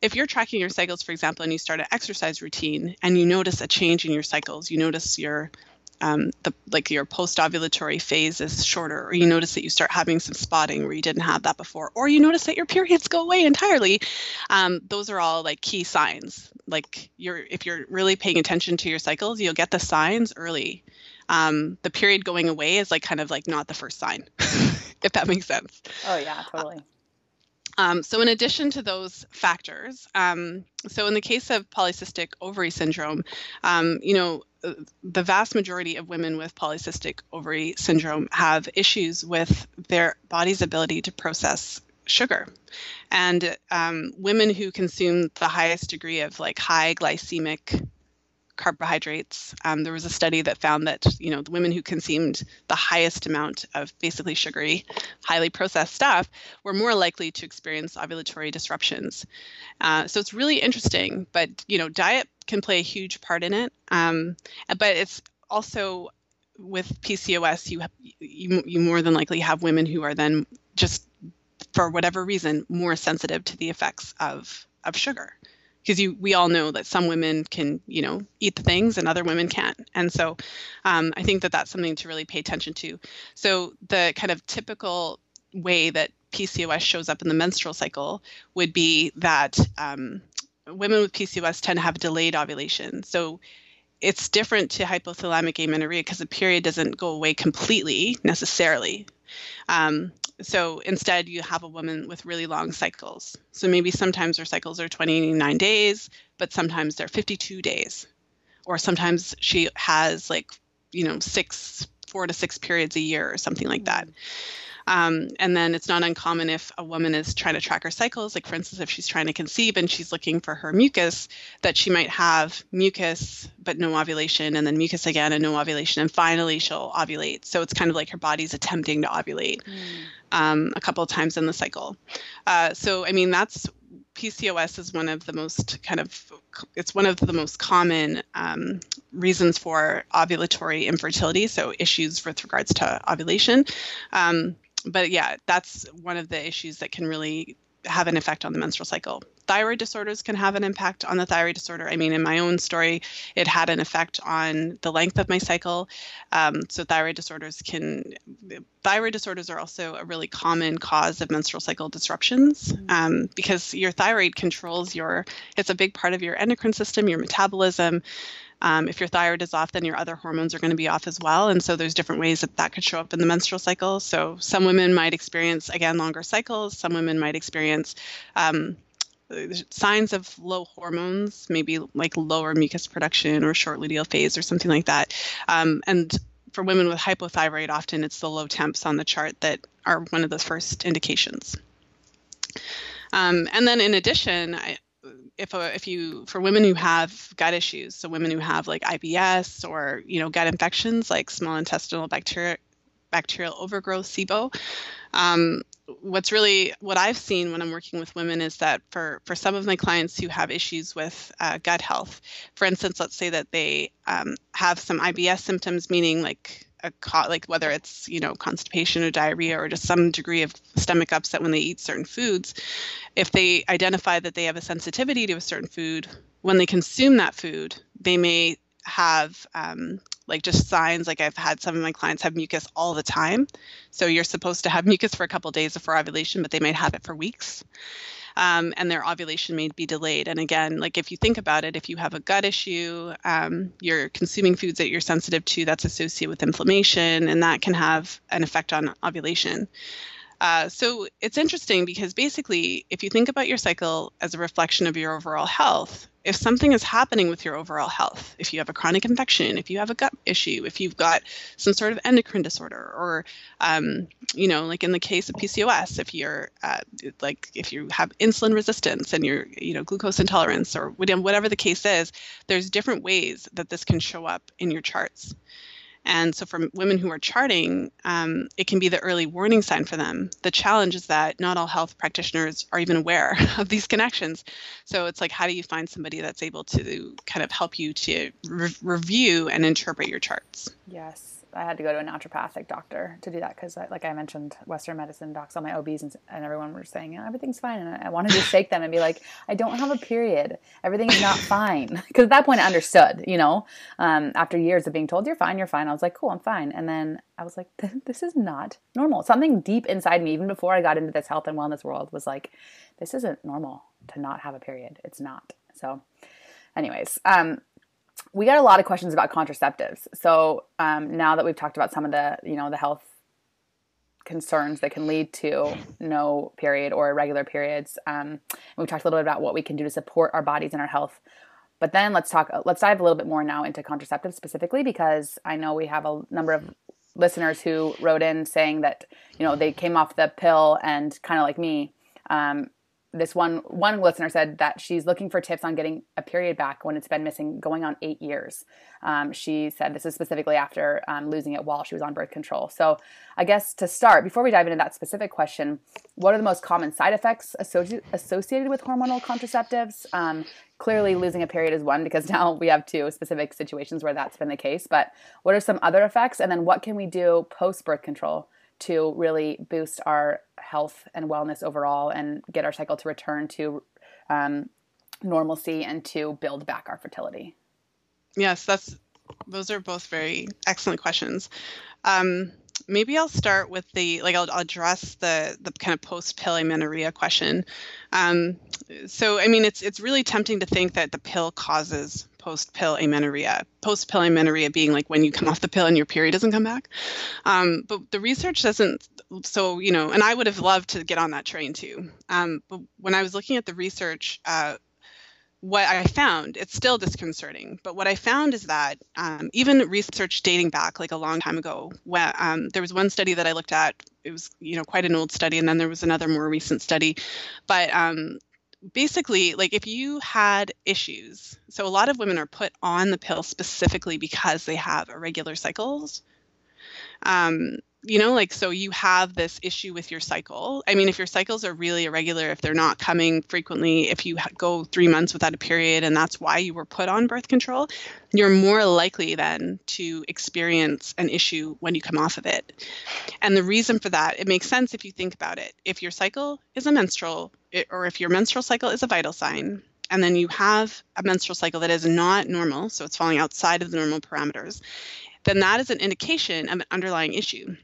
if you're tracking your cycles, for example, and you start an exercise routine and you notice a change in your cycles, you notice your um, the like your post-ovulatory phase is shorter, or you notice that you start having some spotting where you didn't have that before, or you notice that your periods go away entirely. Um, those are all like key signs. Like you're if you're really paying attention to your cycles, you'll get the signs early. Um, the period going away is like kind of like not the first sign, if that makes sense. Oh yeah, totally. Um, so, in addition to those factors, um, so in the case of polycystic ovary syndrome, um, you know, uh, the vast majority of women with polycystic ovary syndrome have issues with their body's ability to process sugar. And um, women who consume the highest degree of like high glycemic carbohydrates. Um, there was a study that found that you know the women who consumed the highest amount of basically sugary, highly processed stuff were more likely to experience ovulatory disruptions. Uh, so it's really interesting, but you know diet can play a huge part in it. Um, but it's also with PCOS, you, have, you you more than likely have women who are then just for whatever reason more sensitive to the effects of of sugar because you we all know that some women can you know eat the things and other women can't. And so um, i think that that's something to really pay attention to. So the kind of typical way that pcos shows up in the menstrual cycle would be that um, women with pcos tend to have delayed ovulation. So it's different to hypothalamic amenorrhea because the period doesn't go away completely necessarily. Um, so instead, you have a woman with really long cycles. So maybe sometimes her cycles are 29 days, but sometimes they're 52 days. Or sometimes she has like, you know, six, four to six periods a year or something like that. Mm. Um, and then it's not uncommon if a woman is trying to track her cycles, like for instance, if she's trying to conceive and she's looking for her mucus, that she might have mucus but no ovulation, and then mucus again and no ovulation, and finally she'll ovulate. So it's kind of like her body's attempting to ovulate um, a couple of times in the cycle. Uh, so I mean that's PCOS is one of the most kind of it's one of the most common um, reasons for ovulatory infertility. So issues with regards to ovulation. Um, but yeah, that's one of the issues that can really have an effect on the menstrual cycle. thyroid disorders can have an impact on the thyroid disorder. I mean, in my own story, it had an effect on the length of my cycle. Um, so thyroid disorders can, thyroid disorders are also a really common cause of menstrual cycle disruptions mm-hmm. um, because your thyroid controls your, it's a big part of your endocrine system, your metabolism. Um, if your thyroid is off, then your other hormones are going to be off as well. And so there's different ways that that could show up in the menstrual cycle. So some women might experience, again, longer cycles. Some women might experience um, signs of low hormones, maybe like lower mucus production or short luteal phase or something like that. Um, and for women with hypothyroid, often it's the low temps on the chart that are one of the first indications. Um, and then in addition, I, if a, if you for women who have gut issues, so women who have like IBS or you know gut infections like small intestinal bacteria bacterial overgrowth SIBO. Um, what's really what I've seen when I'm working with women is that for for some of my clients who have issues with uh, gut health, for instance, let's say that they um, have some IBS symptoms, meaning like a like whether it's you know constipation or diarrhea or just some degree of stomach upset when they eat certain foods if they identify that they have a sensitivity to a certain food when they consume that food they may have um, like just signs like i've had some of my clients have mucus all the time. So you're supposed to have mucus for a couple days before ovulation but they might have it for weeks um, and their ovulation may be delayed. And again, like if you think about it, if you have a gut issue, um, you're consuming foods that you're sensitive to that's associated with inflammation, and that can have an effect on ovulation. Uh, so it's interesting because basically, if you think about your cycle as a reflection of your overall health, if something is happening with your overall health, if you have a chronic infection, if you have a gut issue, if you've got some sort of endocrine disorder, or, um, you know, like in the case of PCOS, if you're uh, like if you have insulin resistance and you're, you know, glucose intolerance, or whatever the case is, there's different ways that this can show up in your charts. And so, for women who are charting, um, it can be the early warning sign for them. The challenge is that not all health practitioners are even aware of these connections. So, it's like, how do you find somebody that's able to kind of help you to re- review and interpret your charts? Yes. I had to go to a naturopathic doctor to do that because, like I mentioned, Western medicine docs, all my OBs and, and everyone were saying everything's fine, and I wanted to shake them and be like, I don't have a period, everything is not fine. Because at that point, I understood, you know. Um, after years of being told you're fine, you're fine, I was like, cool, I'm fine, and then I was like, this is not normal. Something deep inside me, even before I got into this health and wellness world, was like, this isn't normal to not have a period. It's not. So, anyways, um, we got a lot of questions about contraceptives. So um, now that we've talked about some of the, you know, the health concerns that can lead to no period or irregular periods, um, we talked a little bit about what we can do to support our bodies and our health. But then let's talk. Let's dive a little bit more now into contraceptives specifically, because I know we have a number of listeners who wrote in saying that you know they came off the pill and kind of like me um, this one one listener said that she's looking for tips on getting a period back when it's been missing going on eight years. Um, she said this is specifically after um, losing it while she was on birth control. So i guess to start before we dive into that specific question what are the most common side effects associ- associated with hormonal contraceptives? Um, clearly losing a period is one because now we have two specific situations where that's been the case but what are some other effects? And then what can we do post birth control to really boost our health and wellness overall and get our cycle to return to um, normalcy and to build back our fertility? Yes, that's those are both very excellent questions. Um, maybe I'll start with the like I'll, I'll address the the kind of post pill amenorrhea question. Um, so I mean it's it's really tempting to think that the pill causes post pill amenorrhea. Post pill amenorrhea being like when you come off the pill and your period doesn't come back. Um, but the research doesn't. So you know, and I would have loved to get on that train too. Um, but when I was looking at the research, uh, what I found, it's still disconcerting, but what I found is that um, even research dating back like a long time ago, when, um, there was one study that I looked at, it was you know quite an old study, and then there was another more recent study, but um, basically like if you had issues so a lot of women are put on the pill specifically because they have irregular cycles. Um, you know like so you have this issue with your cycle. I mean if your cycles are really irregular if they're not coming frequently if you go three months without a period and that's why you were put on birth control you're more likely then to experience an issue when you come off of it. And the reason for that it makes sense if you think about it. If your cycle is a menstrual or if your menstrual cycle is a vital sign, and then you have a menstrual cycle that is not normal, so it's falling outside of the normal parameters, then that is an indication of an underlying issue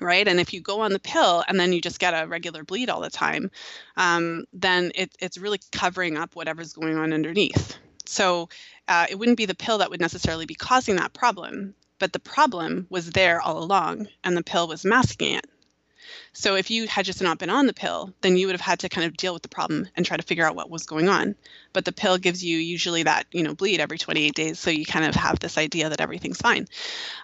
right? And if you go on the pill and then you just get a regular bleed all the time, um, then it, it's really covering up whatever's going on underneath. So uh, it wouldn't be the pill that would necessarily be causing that problem, but the problem was there all along, and the pill was masking it. So if you had just not been on the pill, then you would have had to kind of deal with the problem and try to figure out what was going on. But the pill gives you usually that, you know, bleed every 28 days. So you kind of have this idea that everything's fine.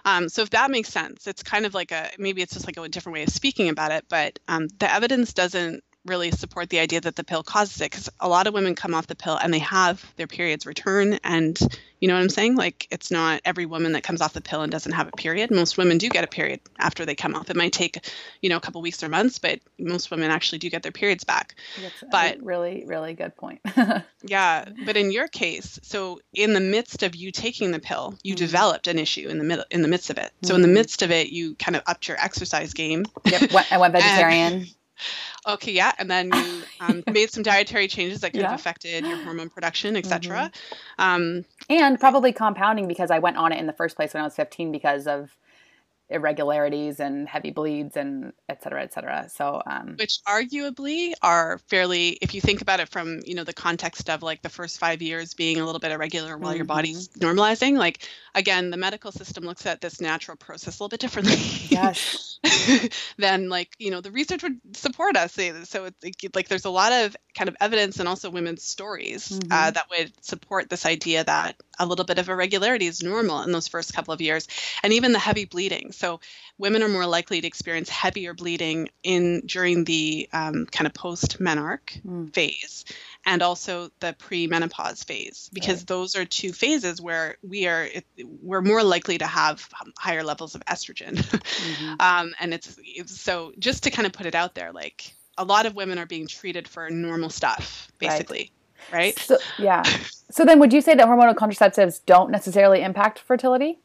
Um, so if that makes sense, it's kind of like a, maybe it's just like a different way of speaking about it, but um, the evidence doesn't really support the idea that the pill causes it because a lot of women come off the pill and they have their periods return and you know what i'm saying? Like it's not every woman that comes off the pill and doesn't have a period. Most women do get a period after they come off. It might take you know a couple weeks or months but most women actually do get their periods back. That's but really really good point. Yeah but in your case so in the midst of you taking the pill you mm-hmm. developed an issue in the middle in the midst of it. So mm-hmm. in the mm-hmm. midst of it you kind of upped your exercise game. Yep i went vegetarian Okay, yeah, and then you um, made some dietary changes that could yeah. have affected your hormone production, etc. Mm-hmm. Um, and probably compounding because I went on it in the first place when I was 15 because of irregularities and heavy bleeds and et cetera, et cetera. So, um, which arguably are fairly, if you think about it from you know the context of like the first five years being a little bit irregular while mm-hmm. your body's normalizing, like again, the medical system looks at this natural process a little bit differently. Yes. than like you know the research would support us. So it's like there's a lot of kind of evidence and also women's stories uh, mm-hmm. uh, that would support this idea that a little bit of irregularity is normal in those first couple of years, and even the heavy bleeding. So women are more likely to experience heavier bleeding in during the um, kind of post menarche mm. phase and also the pre-menopause phase because right. those are two phases where we are we're more likely to have higher levels of estrogen mm-hmm. um, and it's, it's so just to kind of put it out there like a lot of women are being treated for normal stuff basically right, right? So, yeah so then would you say that hormonal contraceptives don't necessarily impact fertility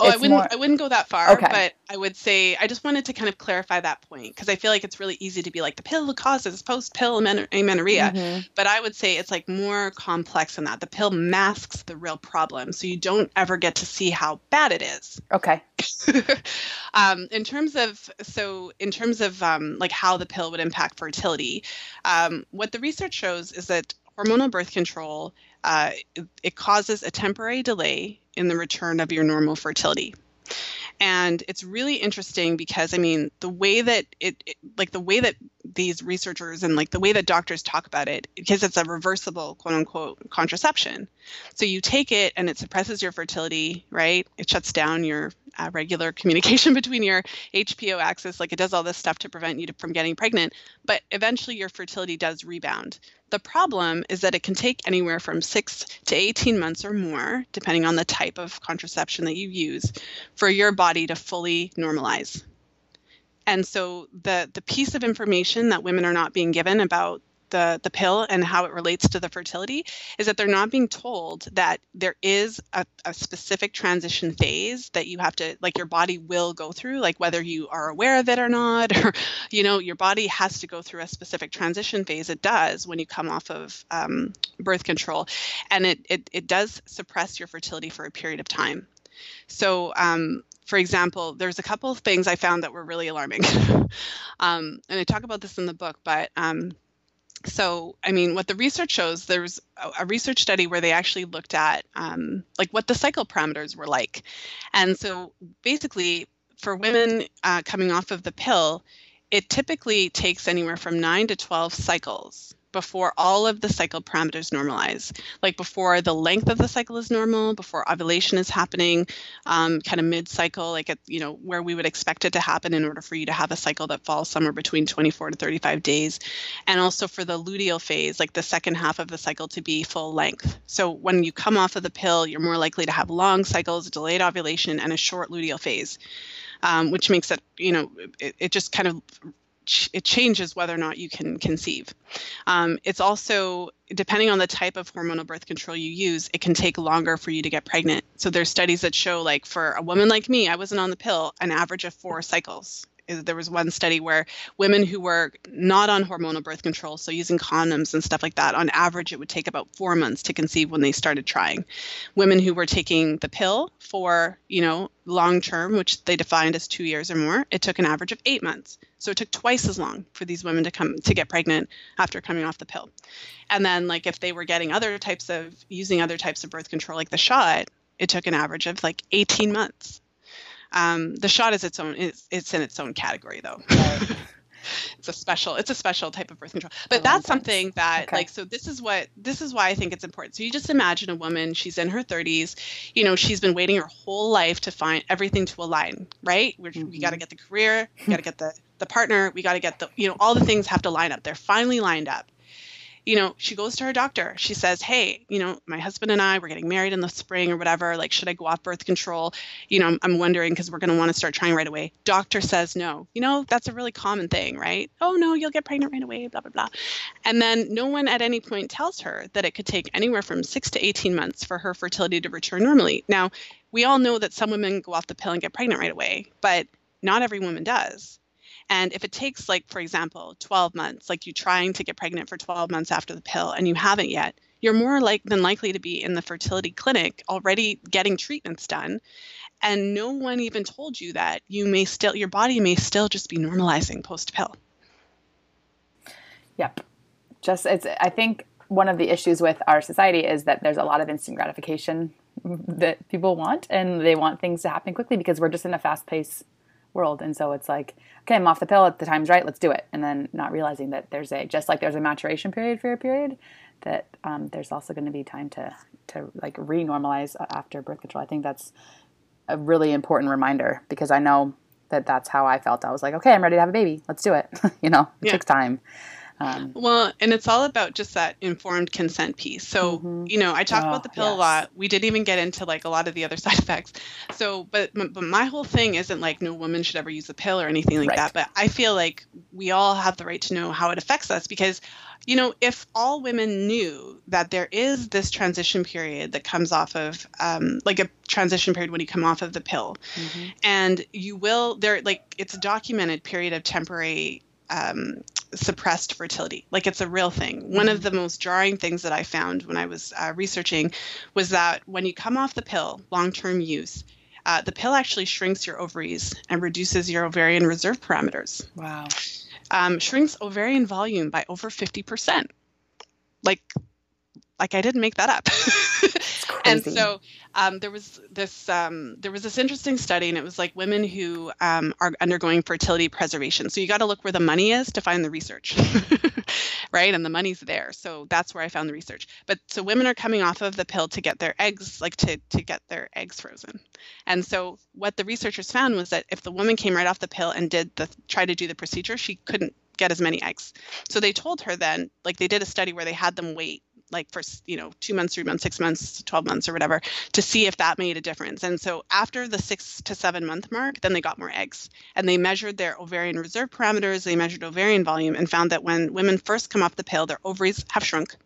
Oh, I wouldn't. More... I wouldn't go that far. Okay. But I would say I just wanted to kind of clarify that point because I feel like it's really easy to be like the pill causes post pill amenorrhea, mm-hmm. but I would say it's like more complex than that. The pill masks the real problem, so you don't ever get to see how bad it is. Okay. um, in terms of so in terms of um, like how the pill would impact fertility, um, what the research shows is that hormonal birth control uh, it causes a temporary delay in the return of your normal fertility. And it's really interesting because I mean the way that it, it, like the way that these researchers and like the way that doctors talk about it because it's a reversible quote unquote contraception. So you take it and it suppresses your fertility, right? It shuts down your uh, regular communication between your HPO axis like it does all this stuff to prevent you to, from getting pregnant, but eventually your fertility does rebound. The problem is that it can take anywhere from six to 18 months or more, depending on the type of contraception that you use, for your body to fully normalize. And so the, the piece of information that women are not being given about the, the pill and how it relates to the fertility is that they're not being told that there is a, a, specific transition phase that you have to like your body will go through like whether you are aware of it or not or you know your body has to go through a specific transition phase. It does when you come off of um, birth control. And it, it it does suppress your fertility for a period of time. So um, for example, there's a couple of things I found that were really alarming. um, and I talk about this in the book, but um, so i mean what the research shows there's a, a research study where they actually looked at um, like what the cycle parameters were like and so basically for women uh, coming off of the pill it typically takes anywhere from 9 to 12 cycles before all of the cycle parameters normalize, like before the length of the cycle is normal, before ovulation is happening, um, kind of mid-cycle, like at you know where we would expect it to happen in order for you to have a cycle that falls somewhere between 24 to 35 days, and also for the luteal phase, like the second half of the cycle to be full length. So when you come off of the pill, you're more likely to have long cycles, delayed ovulation, and a short luteal phase. Um, which makes it, you know, it, it just kind of it changes whether or not you can conceive. Um, it's also depending on the type of hormonal birth control you use, it can take longer for you to get pregnant. So there's studies that show like for a woman like me, I wasn't on the pill, an average of four cycles there was one study where women who were not on hormonal birth control, so using condoms and stuff like that, on average, it would take about four months to conceive when they started trying. Women who were taking the pill for, you know, long term, which they defined as two years or more, it took an average of eight months. So it took twice as long for these women to come to get pregnant after coming off the pill. And then, like, if they were getting other types of using other types of birth control, like the shot, it took an average of like 18 months. Um, the shot is its own. It's, it's in its own category though. it's a special. It's a special type of birth control. But that's something that okay. like so. This is what this is why I think it's important. So you just imagine a woman. She's in her 30s. You know, she's been waiting her whole life to find everything to align. Right? We're, mm-hmm. We got to get the career. We got to get the the partner. We got to get the you know all the things have to line up. They're finally lined up you know, she goes to her doctor. She says, Hey, you know, my husband and I, we're getting married in the spring or whatever. Like, should I go off birth control? You know, I'm, I'm wondering because we're going to want to start trying right away. Doctor says no. You know, that's a really common thing, right? Oh, no, you'll get pregnant right away, blah, blah, blah. And then no one at any point tells her that it could take anywhere from six to 18 months for her fertility to return normally. Now, we all know that some women go off the pill and get pregnant right away, but not every woman does. And if it takes, like, for example, 12 months, like you trying to get pregnant for 12 months after the pill and you haven't yet, you're more like than likely to be in the fertility clinic already getting treatments done. And no one even told you that you may still, your body may still just be normalizing post pill. Yep. Just, it's, I think one of the issues with our society is that there's a lot of instant gratification that people want and they want things to happen quickly because we're just in a fast paced world. And so it's like, okay, I'm off the pill. At the time's right. Let's do it. And then not realizing that there's a just like there's a maturation period for your period, that um, there's also going to be time to to like re-normalize after birth control. I think that's a really important reminder because I know that that's how I felt. I was like, okay, I'm ready to have a baby. Let's do it. you know, it yeah. took time. Um, well, and it's all about just that informed consent piece. So, mm-hmm. you know, I talk oh, about the pill yes. a lot. We didn't even get into like a lot of the other side effects. So, but but my whole thing isn't like no woman should ever use a pill or anything like right. that. But I feel like we all have the right to know how it affects us because, you know, if all women knew that there is this transition period that comes off of, um, like a transition period when you come off of the pill, mm-hmm. and you will there like it's a documented period of temporary um, suppressed fertility. Like it's a real thing. One of the most jarring things that I found when I was uh, researching was that when you come off the pill, long term use, uh, the pill actually shrinks your ovaries and reduces your ovarian reserve parameters. Wow. Um, shrinks ovarian volume by over 50%. Like, like I didn't make that up. and so um, there was this um, there was this interesting study, and it was like women who um, are undergoing fertility preservation. So you got to look where the money is to find the research, right? And the money's there, so that's where I found the research. But so women are coming off of the pill to get their eggs, like to to get their eggs frozen. And so what the researchers found was that if the woman came right off the pill and did the try to do the procedure, she couldn't get as many eggs. So they told her then, like they did a study where they had them wait like for you know two months three months six months 12 months or whatever to see if that made a difference. And so after the six to seven month mark then they got more eggs. And they measured their ovarian reserve parameters they measured ovarian volume and found that when women first come off the pill their ovaries have shrunk.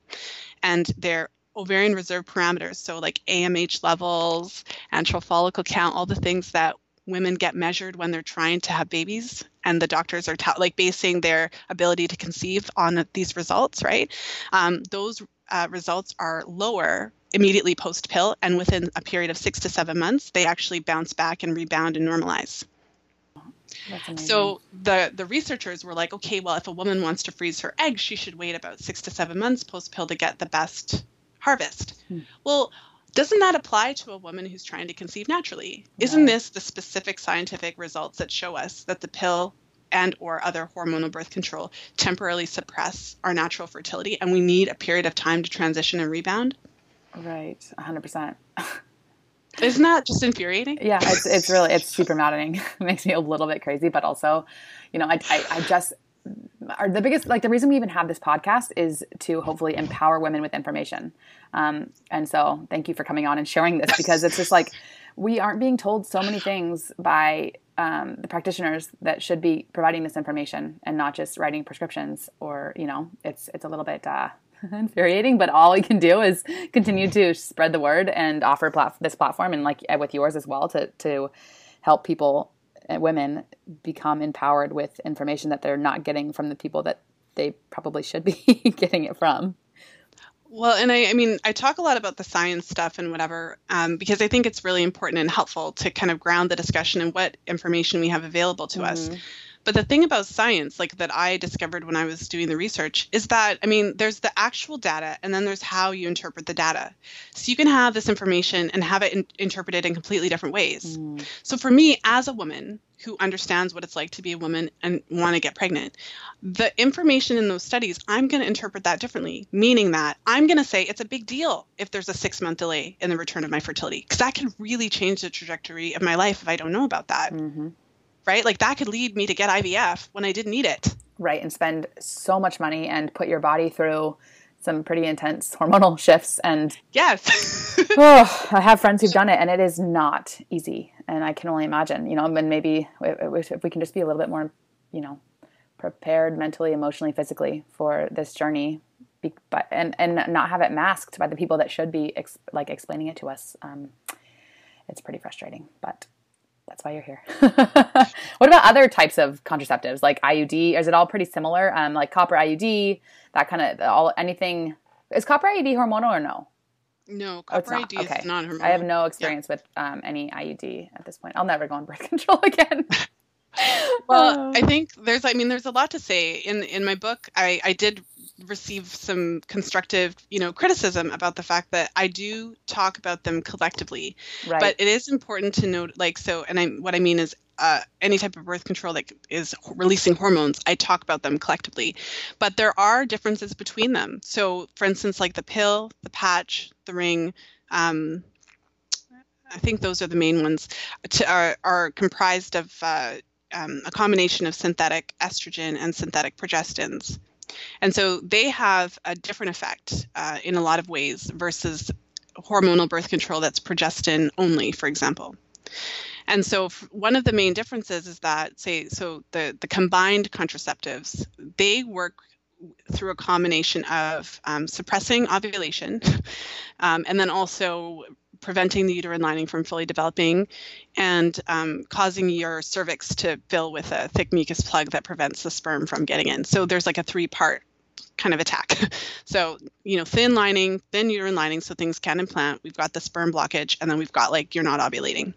And their ovarian reserve parameters so like amh levels antral follicle count all the things that women get measured when they're trying to have babies and the doctors are ta- like basing their ability to conceive on these results right? Um, those uh, results are lower immediately post pill, and within a period of six to seven months, they actually bounce back and rebound and normalize. So the the researchers were like, okay, well, if a woman wants to freeze her eggs, she should wait about six to seven months post pill to get the best harvest. Hmm. Well, doesn't that apply to a woman who's trying to conceive naturally? Isn't this the specific scientific results that show us that the pill and or other hormonal birth control temporarily suppress our natural fertility and we need a period of time to transition and rebound. Right. 100% isn't that just infuriating? Yeah it's, it's really it's super maddening. It makes me a little bit crazy but also you know i, I, I just the biggest like the reason we even have this podcast is to hopefully empower women with information. Um, and so thank you for coming on and sharing this because it's just like we aren't being told so many things by um, the practitioners that should be providing this information and not just writing prescriptions or you know it's it's a little bit uh, infuriating but all we can do is continue to spread the word and offer plat- this platform and like with yours as well to to help people uh, women become empowered with information that they're not getting from the people that they probably should be getting it from. Well, and I, I mean, I talk a lot about the science stuff and whatever, um, because I think it's really important and helpful to kind of ground the discussion in what information we have available to mm-hmm. us. But the thing about science, like that I discovered when I was doing the research, is that, I mean, there's the actual data and then there's how you interpret the data. So you can have this information and have it in- interpreted in completely different ways. Mm. So for me, as a woman who understands what it's like to be a woman and want to get pregnant, the information in those studies, I'm going to interpret that differently, meaning that I'm going to say it's a big deal if there's a six month delay in the return of my fertility, because that can really change the trajectory of my life if I don't know about that. Mm-hmm right? Like that could lead me to get IVF when I didn't need it. Right. And spend so much money and put your body through some pretty intense hormonal shifts. And yes, oh, I have friends who've done it and it is not easy. And I can only imagine, you know, and maybe if we can just be a little bit more, you know, prepared mentally, emotionally, physically for this journey. Be, but, and, and not have it masked by the people that should be ex, like explaining it to us. Um, it's pretty frustrating, but that's why you're here. what about other types of contraceptives like IUD? Is it all pretty similar? Um, like copper IUD, that kind of all anything. Is copper IUD hormonal or no? No, copper oh, IUD okay. is not hormonal. I have no experience yeah. with um, any IUD at this point. I'll never go on birth control again. well, I think there's I mean there's a lot to say in in my book. I I did receive some constructive, you know, criticism about the fact that I do talk about them collectively. Right. But it is important to note, like, so, and I, what I mean is, uh, any type of birth control that is releasing hormones, I talk about them collectively. But there are differences between them. So, for instance, like the pill, the patch, the ring, um, I think those are the main ones, to, are, are comprised of uh, um, a combination of synthetic estrogen and synthetic progestins. And so they have a different effect uh, in a lot of ways versus hormonal birth control that's progestin only, for example. And so one of the main differences is that, say, so the, the combined contraceptives, they work through a combination of um, suppressing ovulation um, and then also preventing the uterine lining from fully developing and um, causing your cervix to fill with a thick mucus plug that prevents the sperm from getting in. So there's like a three part kind of attack. so, you know, thin lining, thin uterine lining, so things can implant. We've got the sperm blockage, and then we've got like you're not ovulating.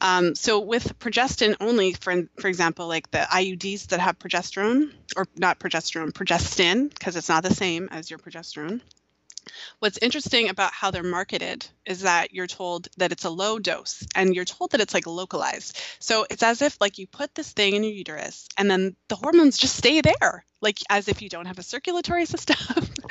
Um, so with progestin only, for for example, like the IUDs that have progesterone, or not progesterone, progestin, because it's not the same as your progesterone. What's interesting about how they're marketed is that you're told that it's a low dose and you're told that it's like localized. So it's as if like you put this thing in your uterus and then the hormones just stay there like as if you don't have a circulatory system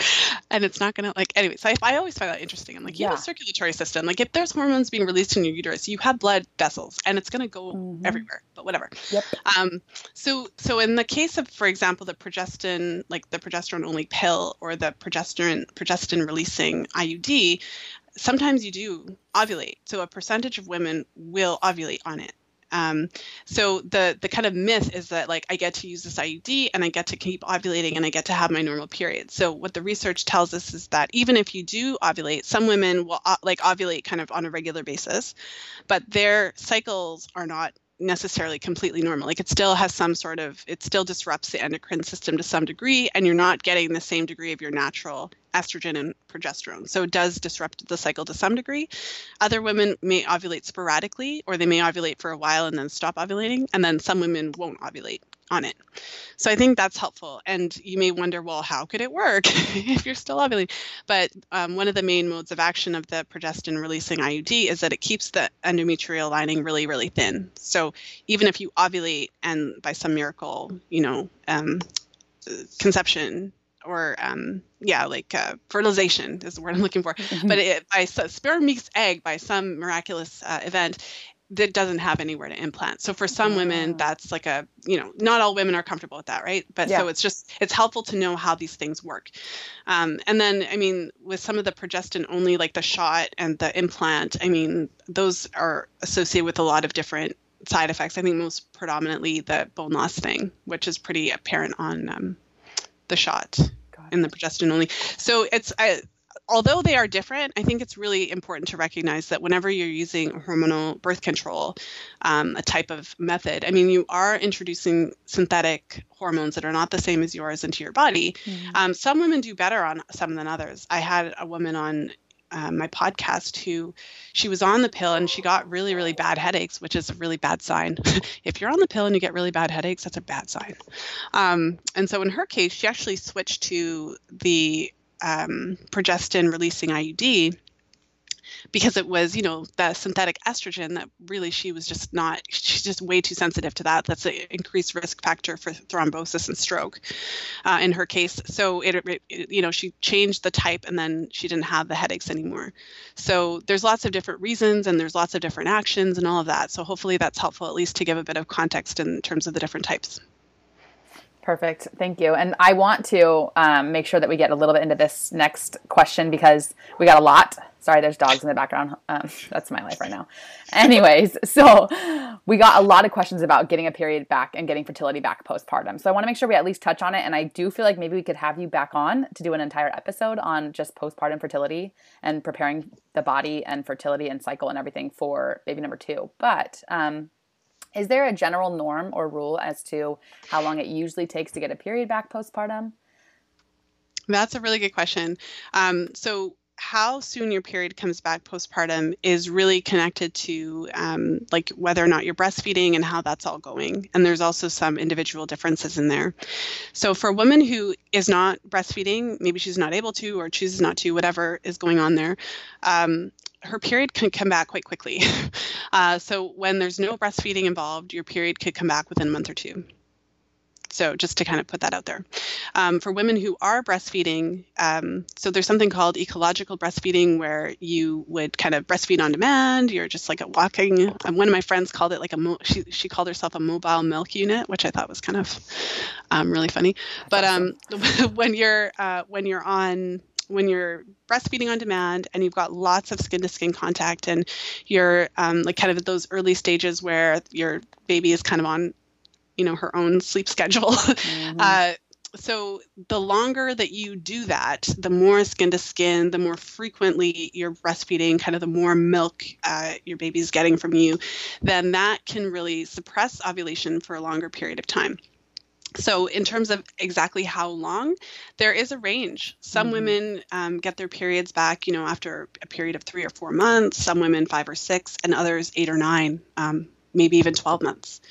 and it's not gonna like anyway so I, I always find that interesting i'm like you yeah. have a circulatory system like if there's hormones being released in your uterus you have blood vessels and it's gonna go mm-hmm. everywhere but whatever yep. um so so in the case of for example the progestin like the progesterone only pill or the progesterone progestin releasing iud sometimes you do ovulate so a percentage of women will ovulate on it um, so the the kind of myth is that like I get to use this IUD and I get to keep ovulating and I get to have my normal period. So what the research tells us is that even if you do ovulate, some women will uh, like ovulate kind of on a regular basis, but their cycles are not necessarily completely normal. Like it still has some sort of, it still disrupts the endocrine system to some degree, and you're not getting the same degree of your natural estrogen and progesterone. So it does disrupt the cycle to some degree. Other women may ovulate sporadically, or they may ovulate for a while and then stop ovulating, and then some women won't ovulate on it. So I think that's helpful. And you may wonder, well, how could it work if you're still ovulating? But um, one of the main modes of action of the progestin releasing IUD is that it keeps the endometrial lining really, really thin. So even if you ovulate and by some miracle, you know, um, conception or um, yeah, like uh, fertilization is the word I'm looking for. Mm-hmm. But it, by sperm meets egg by some miraculous uh, event, that doesn't have anywhere to implant. So for some women, that's like a, you know, not all women are comfortable with that, right? But yeah. so it's just, it's helpful to know how these things work. Um, and then, I mean, with some of the progestin only, like the shot and the implant, I mean, those are associated with a lot of different side effects. I think most predominantly the bone loss thing, which is pretty apparent on um, the shot in the progestin only. So it's, I, although they are different, I think it's really important to recognize that whenever you're using hormonal birth control, um, a type of method, I mean, you are introducing synthetic hormones that are not the same as yours into your body. Mm-hmm. Um, some women do better on some than others. I had a woman on um, my podcast who she was on the pill and she got really really bad headaches which is a really bad sign if you're on the pill and you get really bad headaches that's a bad sign um, and so in her case she actually switched to the um, progestin releasing iud because it was, you know, the synthetic estrogen that really she was just not, she's just way too sensitive to that. That's an increased risk factor for thrombosis and stroke uh, in her case. So it, it, you know, she changed the type and then she didn't have the headaches anymore. So there's lots of different reasons and there's lots of different actions and all of that. So hopefully that's helpful at least to give a bit of context in terms of the different types. Perfect. Thank you. And I want to um, make sure that we get a little bit into this next question because we got a lot. Sorry, there's dogs in the background. Um, that's my life right now. Anyways, so we got a lot of questions about getting a period back and getting fertility back postpartum. So I want to make sure we at least touch on it. And I do feel like maybe we could have you back on to do an entire episode on just postpartum fertility and preparing the body and fertility and cycle and everything for baby number two. But um, is there a general norm or rule as to how long it usually takes to get a period back postpartum? That's a really good question. Um, so, how soon your period comes back postpartum is really connected to um, like whether or not you're breastfeeding and how that's all going and there's also some individual differences in there so for a woman who is not breastfeeding maybe she's not able to or chooses not to whatever is going on there um, her period can come back quite quickly. Uh, so when there's no breastfeeding involved, your period could come back within a month or two. So just to kind of put that out there. Um, for women who are breastfeeding, um, so there's something called ecological breastfeeding where you would kind of breastfeed on demand. You're just like a walking. Um, one of my friends called it like a mo- she she called herself a mobile milk unit, which I thought was kind of um, really funny. But um, when you're uh, when you're on when you're breastfeeding on demand and you've got lots of skin to skin contact and you're um, like kind of at those early stages where your baby is kind of on you know her own sleep schedule mm-hmm. uh, so the longer that you do that the more skin to skin the more frequently you're breastfeeding kind of the more milk uh, your baby's getting from you then that can really suppress ovulation for a longer period of time so in terms of exactly how long there is a range some mm-hmm. women um, get their periods back you know after a period of three or four months some women five or six and others eight or nine um, maybe even 12 months.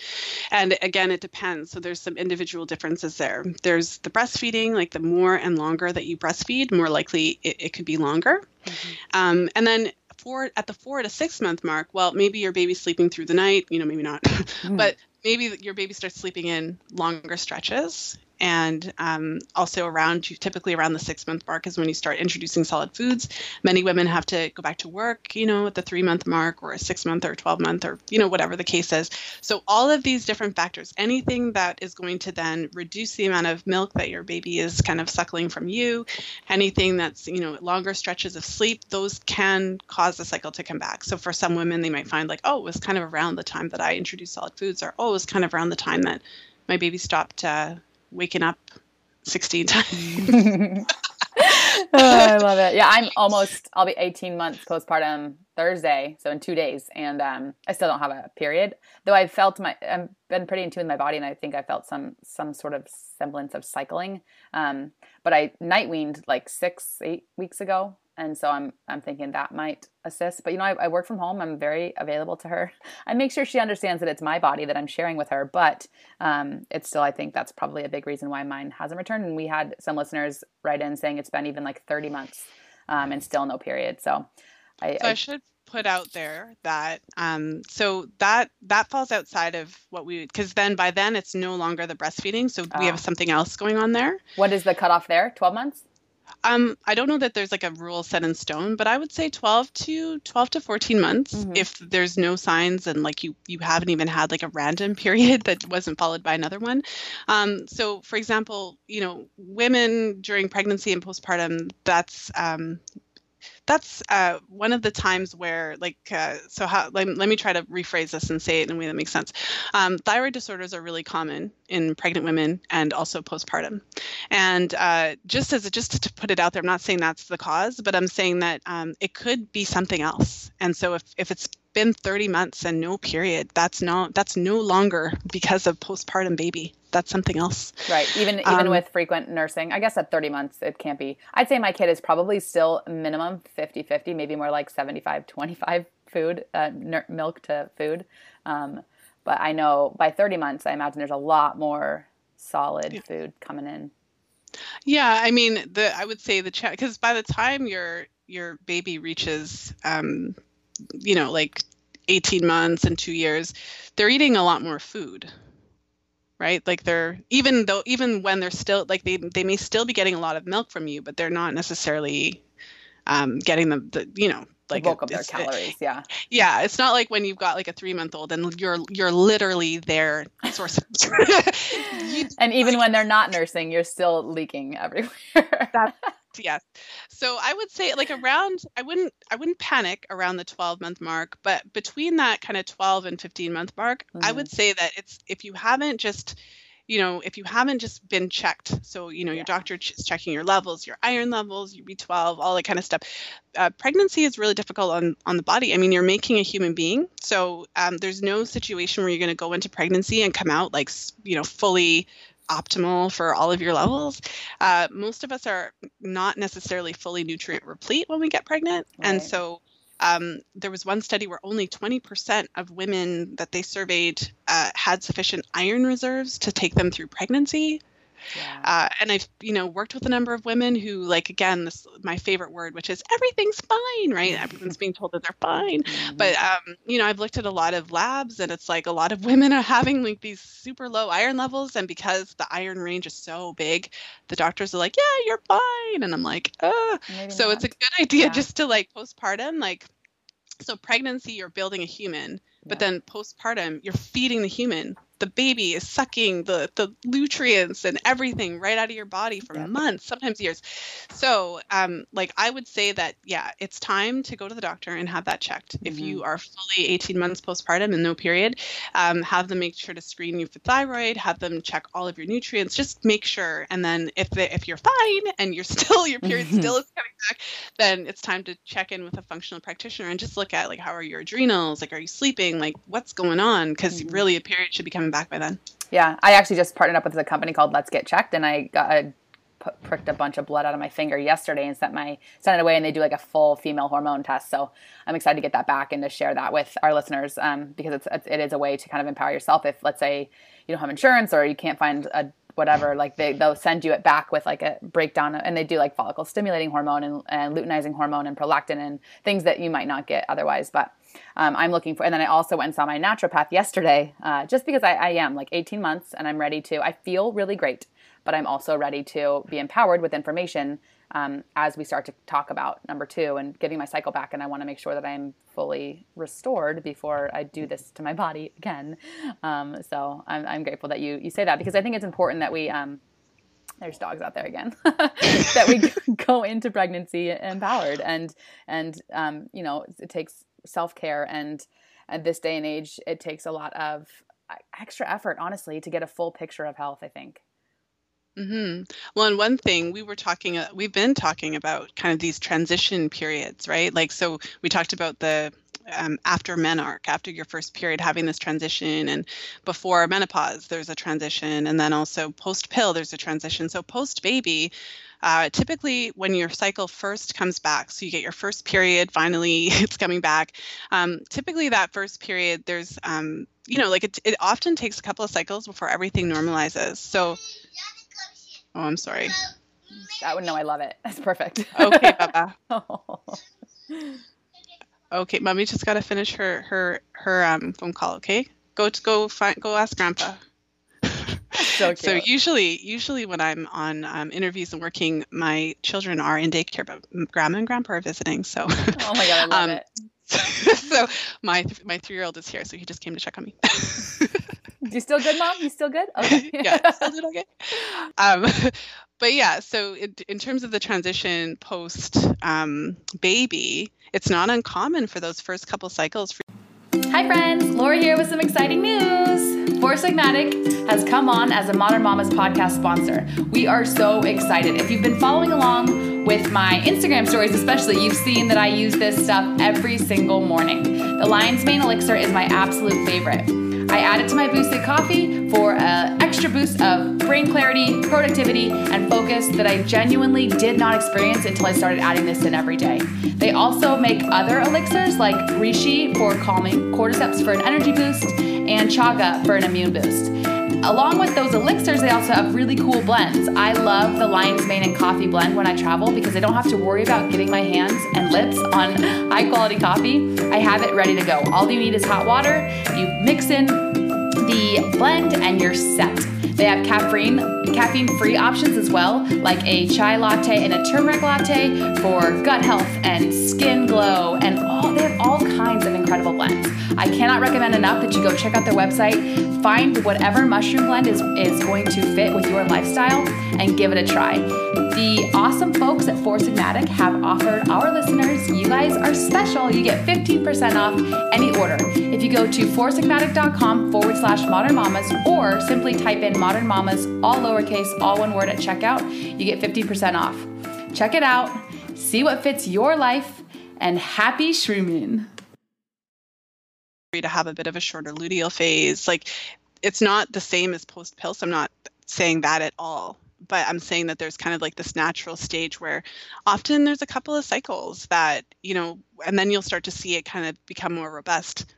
And again it depends. So there's some individual differences there. There's the breastfeeding like the more and longer that you breastfeed more likely it, it could be longer. Mm-hmm. um, and then four at the four to six month mark well maybe your baby's sleeping through the night you know maybe not mm. but maybe your baby starts sleeping in longer stretches and um, also around typically around the six month mark is when you start introducing solid foods. Many women have to go back to work you know at the three month mark or a six month or 12 month or you know whatever the case is. So all of these different factors anything that is going to then reduce the amount of milk that your baby is kind of suckling from you anything that's you know longer stretches of sleep those can cause the cycle to come back. So for some women they might find like oh it was kind of around the time that i introduced solid foods or oh it was kind of around the time that my baby stopped uh, waking up 16 times. oh, I love it. Yeah, I'm almost, I'll be 18 months postpartum Thursday, so in two days, and um, I still don't have a period. Though I've felt my, I've been pretty in tune with my body, and I think I felt some some sort of semblance of cycling. Um, but I night weaned like six, eight weeks ago, and so I'm I'm thinking that might assist. But you know, I, I, work from home. I'm very available to her. I make sure she understands that it's my body that I'm sharing with her. But um, it's still, I think that's probably a big reason why mine hasn't returned. And we had some listeners write in saying it's been even like 30 months um, and still no period. So I, so I, I should put out there that um, so that that falls outside of what we because then by then it's no longer the breastfeeding so we have ah. something else going on there what is the cutoff there 12 months um, I don't know that there's like a rule set in stone, but I would say 12 to 12 to 14 months mm-hmm. if there's no signs and like you you haven't even had like a random period that wasn't followed by another one. Um, so for example, you know, women during pregnancy and postpartum, that's um, that's uh, one of the times where like uh, so how let, let, me try to rephrase this and say it in a way that makes sense. Um, thyroid disorders are really common in pregnant women and also postpartum. And uh, just as just to put it out there i'm not saying that's the cause but i'm saying that um, it could be something else. And so if, if it's been 30 months and no period. That's not that's no longer because of postpartum baby. That's something else. Right. Even even um, with frequent nursing i guess at 30 months it can't be. I'd say my kid is probably still minimum 50 50 maybe more like 75 25 food uh, milk to food. Um, but i know by 30 months i imagine there's a lot more solid yeah. food coming in. Yeah i mean the i would say the chat because by the time your your baby reaches um, you know like 18 months and two years they're eating a lot more food right? Like they're even though even when they're still like they they may still be getting a lot of milk from you but they're not necessarily um, getting the, the you know like the bulk of their calories yeah. Yeah it's not like when you've got like a three month old and you're you're literally their source and even when they're not nursing you're still leaking everywhere yes so i would say like around i wouldn't i wouldn't panic around the 12 month mark but between that kind of 12 and 15 month mark mm-hmm. i would say that it's if you haven't just you know, if you haven't just been checked, so, you know, your doctor is checking your levels, your iron levels, your B12, all that kind of stuff. Uh, pregnancy is really difficult on, on the body. I mean, you're making a human being. So um, there's no situation where you're going to go into pregnancy and come out like, you know, fully optimal for all of your levels. Uh, most of us are not necessarily fully nutrient replete when we get pregnant. Right. And so um, there was one study where only 20% of women that they surveyed uh, had sufficient iron reserves to take them through pregnancy. Yeah. Uh, and I've, you know, worked with a number of women who, like, again, this my favorite word, which is everything's fine, right? Everyone's being told that they're fine. Mm-hmm. But, um, you know, I've looked at a lot of labs, and it's like a lot of women are having like these super low iron levels, and because the iron range is so big, the doctors are like, "Yeah, you're fine," and I'm like, "Uh." So not. it's a good idea yeah. just to like postpartum, like, so pregnancy, you're building a human, but then postpartum, you're feeding the human the baby is sucking the the nutrients and everything right out of your body for months sometimes years. So um like i would say that yeah it's time to go to the doctor and have that checked. Mm-hmm. if you are fully 18 months postpartum and no period um, have them make sure to screen you for thyroid have them check all of your nutrients just make sure. And then if the, if you're fine and you're still your period still is coming back then it's time to check in with a functional practitioner and just look at like how are your adrenals? Like are you sleeping? Like what's going on? Because mm-hmm. really a period should be back by then. Yeah, I actually just partnered up with a company called Let's Get Checked, and I got a pricked a bunch of blood out of my finger yesterday and sent my sent it away and they do like a full female hormone test so i'm excited to get that back and to share that with our listeners um, because it's, it's it is a way to kind of empower yourself if let's say you don't have insurance or you can't find a whatever like they, they'll send you it back with like a breakdown and they do like follicle stimulating hormone and, and luteinizing hormone and prolactin and things that you might not get otherwise but um, I'm looking for, and then I also went and saw my naturopath yesterday, uh, just because I, I am like 18 months and I'm ready to, I feel really great, but I'm also ready to be empowered with information um, as we start to talk about number two and getting my cycle back. And I want to make sure that I'm fully restored before I do this to my body again. Um, so I'm, I'm, grateful that you, you say that because I think it's important that we, um, there's dogs out there again that we go into pregnancy empowered and and um, you know it takes self care. And at this day and age, it takes a lot of uh, extra effort, honestly, to get a full picture of health, I think. Mm-hmm. Well, and one thing we were talking, uh, we've been talking about kind of these transition periods, right? Like, so we talked about the um, after menarche, after your first period, having this transition, and before menopause, there's a transition, and then also post pill, there's a transition. So post baby, uh, typically, when your cycle first comes back, so you get your first period, finally it's coming back. Um, typically, that first period, there's, um, you know, like it, it often takes a couple of cycles before everything normalizes. So, oh, I'm sorry. That would no, I love it. That's perfect. Okay, Baba. Okay, mommy just got to finish her her her um phone call. Okay, go to go find go ask grandpa so, so, usually usually when i'm on um, interviews and working my children are in daycare but grandma and grandpa are visiting so oh my god i love um, it so my my three-year-old is here so he just came to check on me you still good, mom? You still good? Okay. yeah, still doing okay. Um, but yeah, so it, in terms of the transition post um, baby, it's not uncommon for those first couple cycles. For- Hi, friends. Laura here with some exciting news. Four Sigmatic has come on as a Modern Mamas podcast sponsor. We are so excited. If you've been following along with my Instagram stories, especially, you've seen that I use this stuff every single morning. The Lion's Mane Elixir is my absolute favorite. I add it to my boosted coffee for an extra boost of brain clarity, productivity, and focus that I genuinely did not experience until I started adding this in every day. They also make other elixirs like Reishi for calming, Cordyceps for an energy boost, and Chaga for an immune boost. Along with those elixirs, they also have really cool blends. I love the Lion's Mane and Coffee blend when I travel because I don't have to worry about getting my hands and lips on high quality coffee. I have it ready to go. All you need is hot water. You mix in the blend and you're set. They have caffeine caffeine free options as well, like a chai latte and a turmeric latte for gut health and skin glow and all they have all kinds of incredible blends. I cannot recommend enough that you go check out their website, find whatever mushroom blend is, is going to fit with your lifestyle and give it a try. The awesome folks at Four Sigmatic have offered our listeners, you guys are special. You get 15% off any order. If you go to foursigmatic.com forward slash modern mamas or simply type in modern mamas, all lowercase, all one word at checkout, you get 50% off. Check it out, see what fits your life, and happy shrooming to have a bit of a shorter luteal phase. Like it's not the same as post pill, so I'm not saying that at all. But I'm saying that there's kind of like this natural stage where often there's a couple of cycles that, you know, and then you'll start to see it kind of become more robust.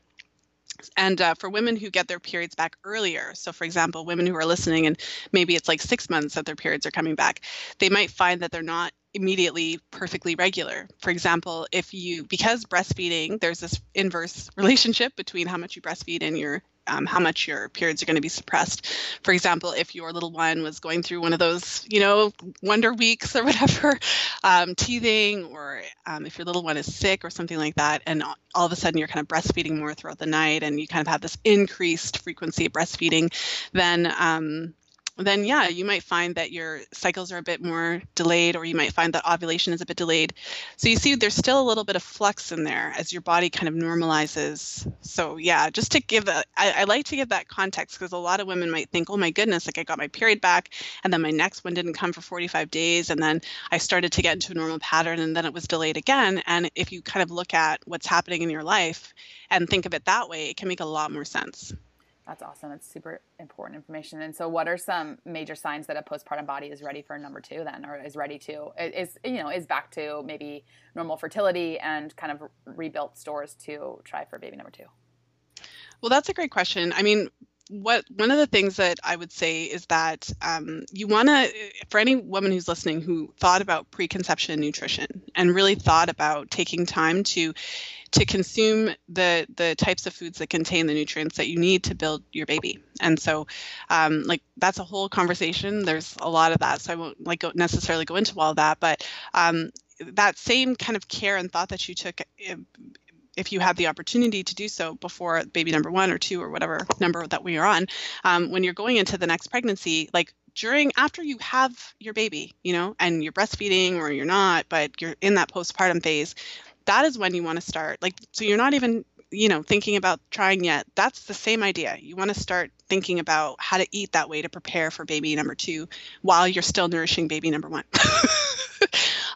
And uh, for women who get their periods back earlier, so for example, women who are listening and maybe it's like six months that their periods are coming back, they might find that they're not immediately perfectly regular. For example, if you because breastfeeding, there's this inverse relationship between how much you breastfeed and your um, how much your periods are going to be suppressed. For example, if your little one was going through one of those, you know, wonder weeks or whatever, um, teething, or um, if your little one is sick or something like that, and all of a sudden you're kind of breastfeeding more throughout the night and you kind of have this increased frequency of breastfeeding, then um, then yeah, you might find that your cycles are a bit more delayed, or you might find that ovulation is a bit delayed. So you see, there's still a little bit of flux in there as your body kind of normalizes. So yeah, just to give a, I, I like to give that context because a lot of women might think, oh my goodness, like I got my period back, and then my next one didn't come for 45 days, and then I started to get into a normal pattern, and then it was delayed again. And if you kind of look at what's happening in your life and think of it that way, it can make a lot more sense. That's awesome. It's super important information. And so, what are some major signs that a postpartum body is ready for number two, then, or is ready to is you know is back to maybe normal fertility and kind of rebuilt stores to try for baby number two? Well, that's a great question. I mean, what one of the things that I would say is that um, you want to, for any woman who's listening who thought about preconception nutrition and really thought about taking time to to consume the the types of foods that contain the nutrients that you need to build your baby. And so, um, like that's a whole conversation. There's a lot of that, so I won't like go, necessarily go into all that. But um, that same kind of care and thought that you took if you had the opportunity to do so before baby number one or two or whatever number that we are on, um, when you're going into the next pregnancy, like during after you have your baby, you know, and you're breastfeeding or you're not, but you're in that postpartum phase, that is when you want to start. Like, so you're not even you know thinking about trying yet that's the same idea you want to start thinking about how to eat that way to prepare for baby number two while you're still nourishing baby number one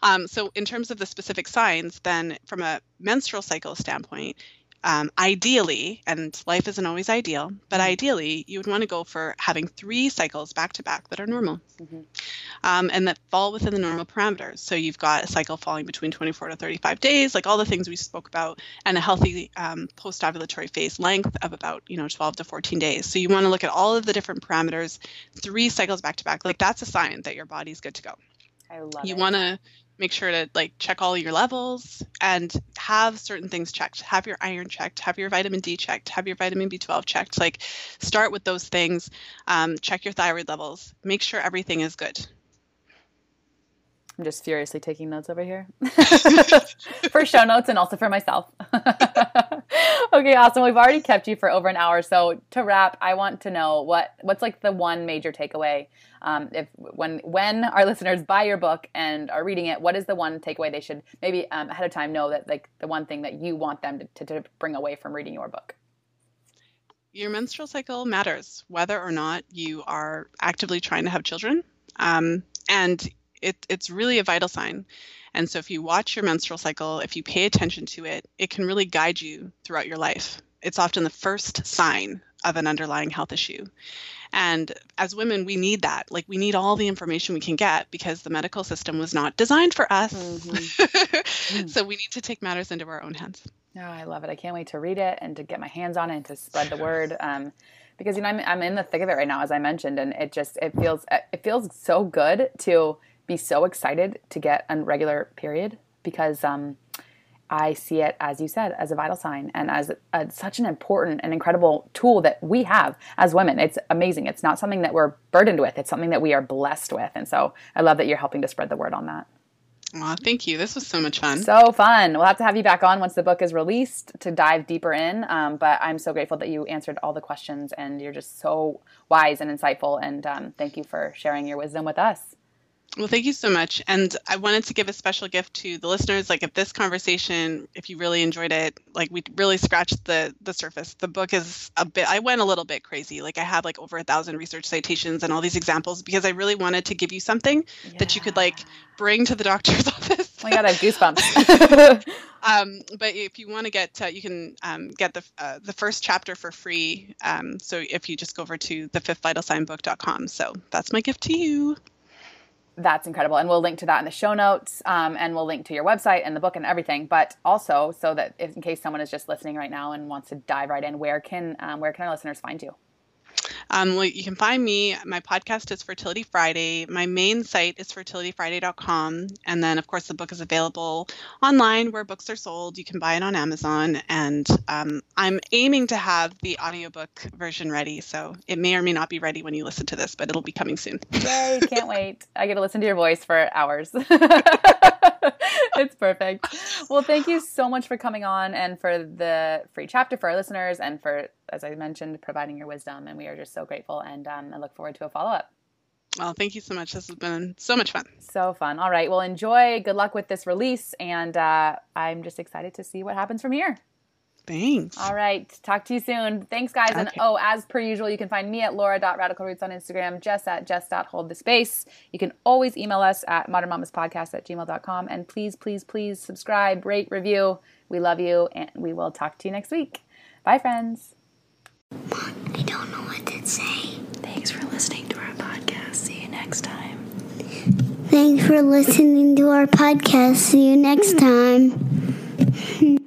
Um, so, in terms of the specific signs, then from a menstrual cycle standpoint, um, ideally, and life isn't always ideal, but mm-hmm. ideally, you would want to go for having three cycles back to back that are normal mm-hmm. um, and that fall within the normal parameters. So you've got a cycle falling between 24 to 35 days, like all the things we spoke about, and a healthy um, post-ovulatory phase length of about you know 12 to 14 days. So you want to look at all of the different parameters, three cycles back to back. Like that's a sign that your body's good to go. I love you it. want to make sure to like check all your levels and have certain things checked. Have your iron checked. Have your vitamin d checked. Have your vitamin b12 checked. Like start with those things. Um, check your thyroid levels. Make sure everything is good I'm just furiously taking notes over here for show notes and also for myself. okay, awesome. We've already kept you for over an hour. So to wrap, I want to know what what's like the one major takeaway. Um, if when when our listeners buy your book and are reading it, what is the one takeaway they should maybe um, ahead of time know that like the one thing that you want them to, to, to bring away from reading your book? Your menstrual cycle matters, whether or not you are actively trying to have children, um, and it, it's really a vital sign. And so, if you watch your menstrual cycle, if you pay attention to it, it can really guide you throughout your life. It's often the first sign of an underlying health issue. And as women, we need that. Like, we need all the information we can get because the medical system was not designed for us. Mm-hmm. so, we need to take matters into our own hands. Oh, I love it. I can't wait to read it and to get my hands on it and to spread the word. Um, because you know I'm, I'm in the thick of it right now, as I mentioned, and it just it feels it feels so good to be so excited to get a regular period because um, I see it, as you said, as a vital sign and as a, such an important and incredible tool that we have as women. It's amazing. It's not something that we're burdened with, it's something that we are blessed with. And so I love that you're helping to spread the word on that. Aw, thank you. This was so much fun. So fun. We'll have to have you back on once the book is released to dive deeper in. Um, but I'm so grateful that you answered all the questions and you're just so wise and insightful. And um, thank you for sharing your wisdom with us. Well, thank you so much. And I wanted to give a special gift to the listeners. Like, if this conversation, if you really enjoyed it, like we really scratched the the surface. The book is a bit. I went a little bit crazy. Like, I had like over a thousand research citations and all these examples because I really wanted to give you something yeah. that you could like bring to the doctor's office. Oh my god, I have goosebumps. um, but if you want to get, uh, you can um, get the uh, the first chapter for free. Um, so if you just go over to the fifth vital sign book.com. So that's my gift to you that's incredible. And we'll link to that in the show notes um, and we'll link to your website and the book and everything. But also, so that if, in case someone is just listening right now and wants to dive right in, where can, um, where can our listeners find you? Um, well, you can find me. My podcast is Fertility Friday. My main site is fertilityfriday.com. And then, of course, the book is available online where books are sold. You can buy it on Amazon. And um, I'm aiming to have the audiobook version ready. So it may or may not be ready when you listen to this, but it'll be coming soon. Yay, can't wait. I get to listen to your voice for hours. it's perfect. Well, thank you so much for coming on and for the free chapter for our listeners and for, as I mentioned, providing your wisdom. And we are just so grateful. And um, I look forward to a follow up. Well, thank you so much. This has been so much fun. So fun. All right. Well, enjoy. Good luck with this release. And uh, I'm just excited to see what happens from here. Thanks. All right. Talk to you soon. Thanks, guys. Okay. And oh, as per usual, you can find me at laura.radicalroots on Instagram, Jess at jess.holdthespace. You can always email us at modernmamaspodcast at gmail.com. And please, please, please subscribe, rate, review. We love you, and we will talk to you next week. Bye, friends. I don't know what to say. Thanks for listening to our podcast. See you next time. Thanks for listening to our podcast. See you next time.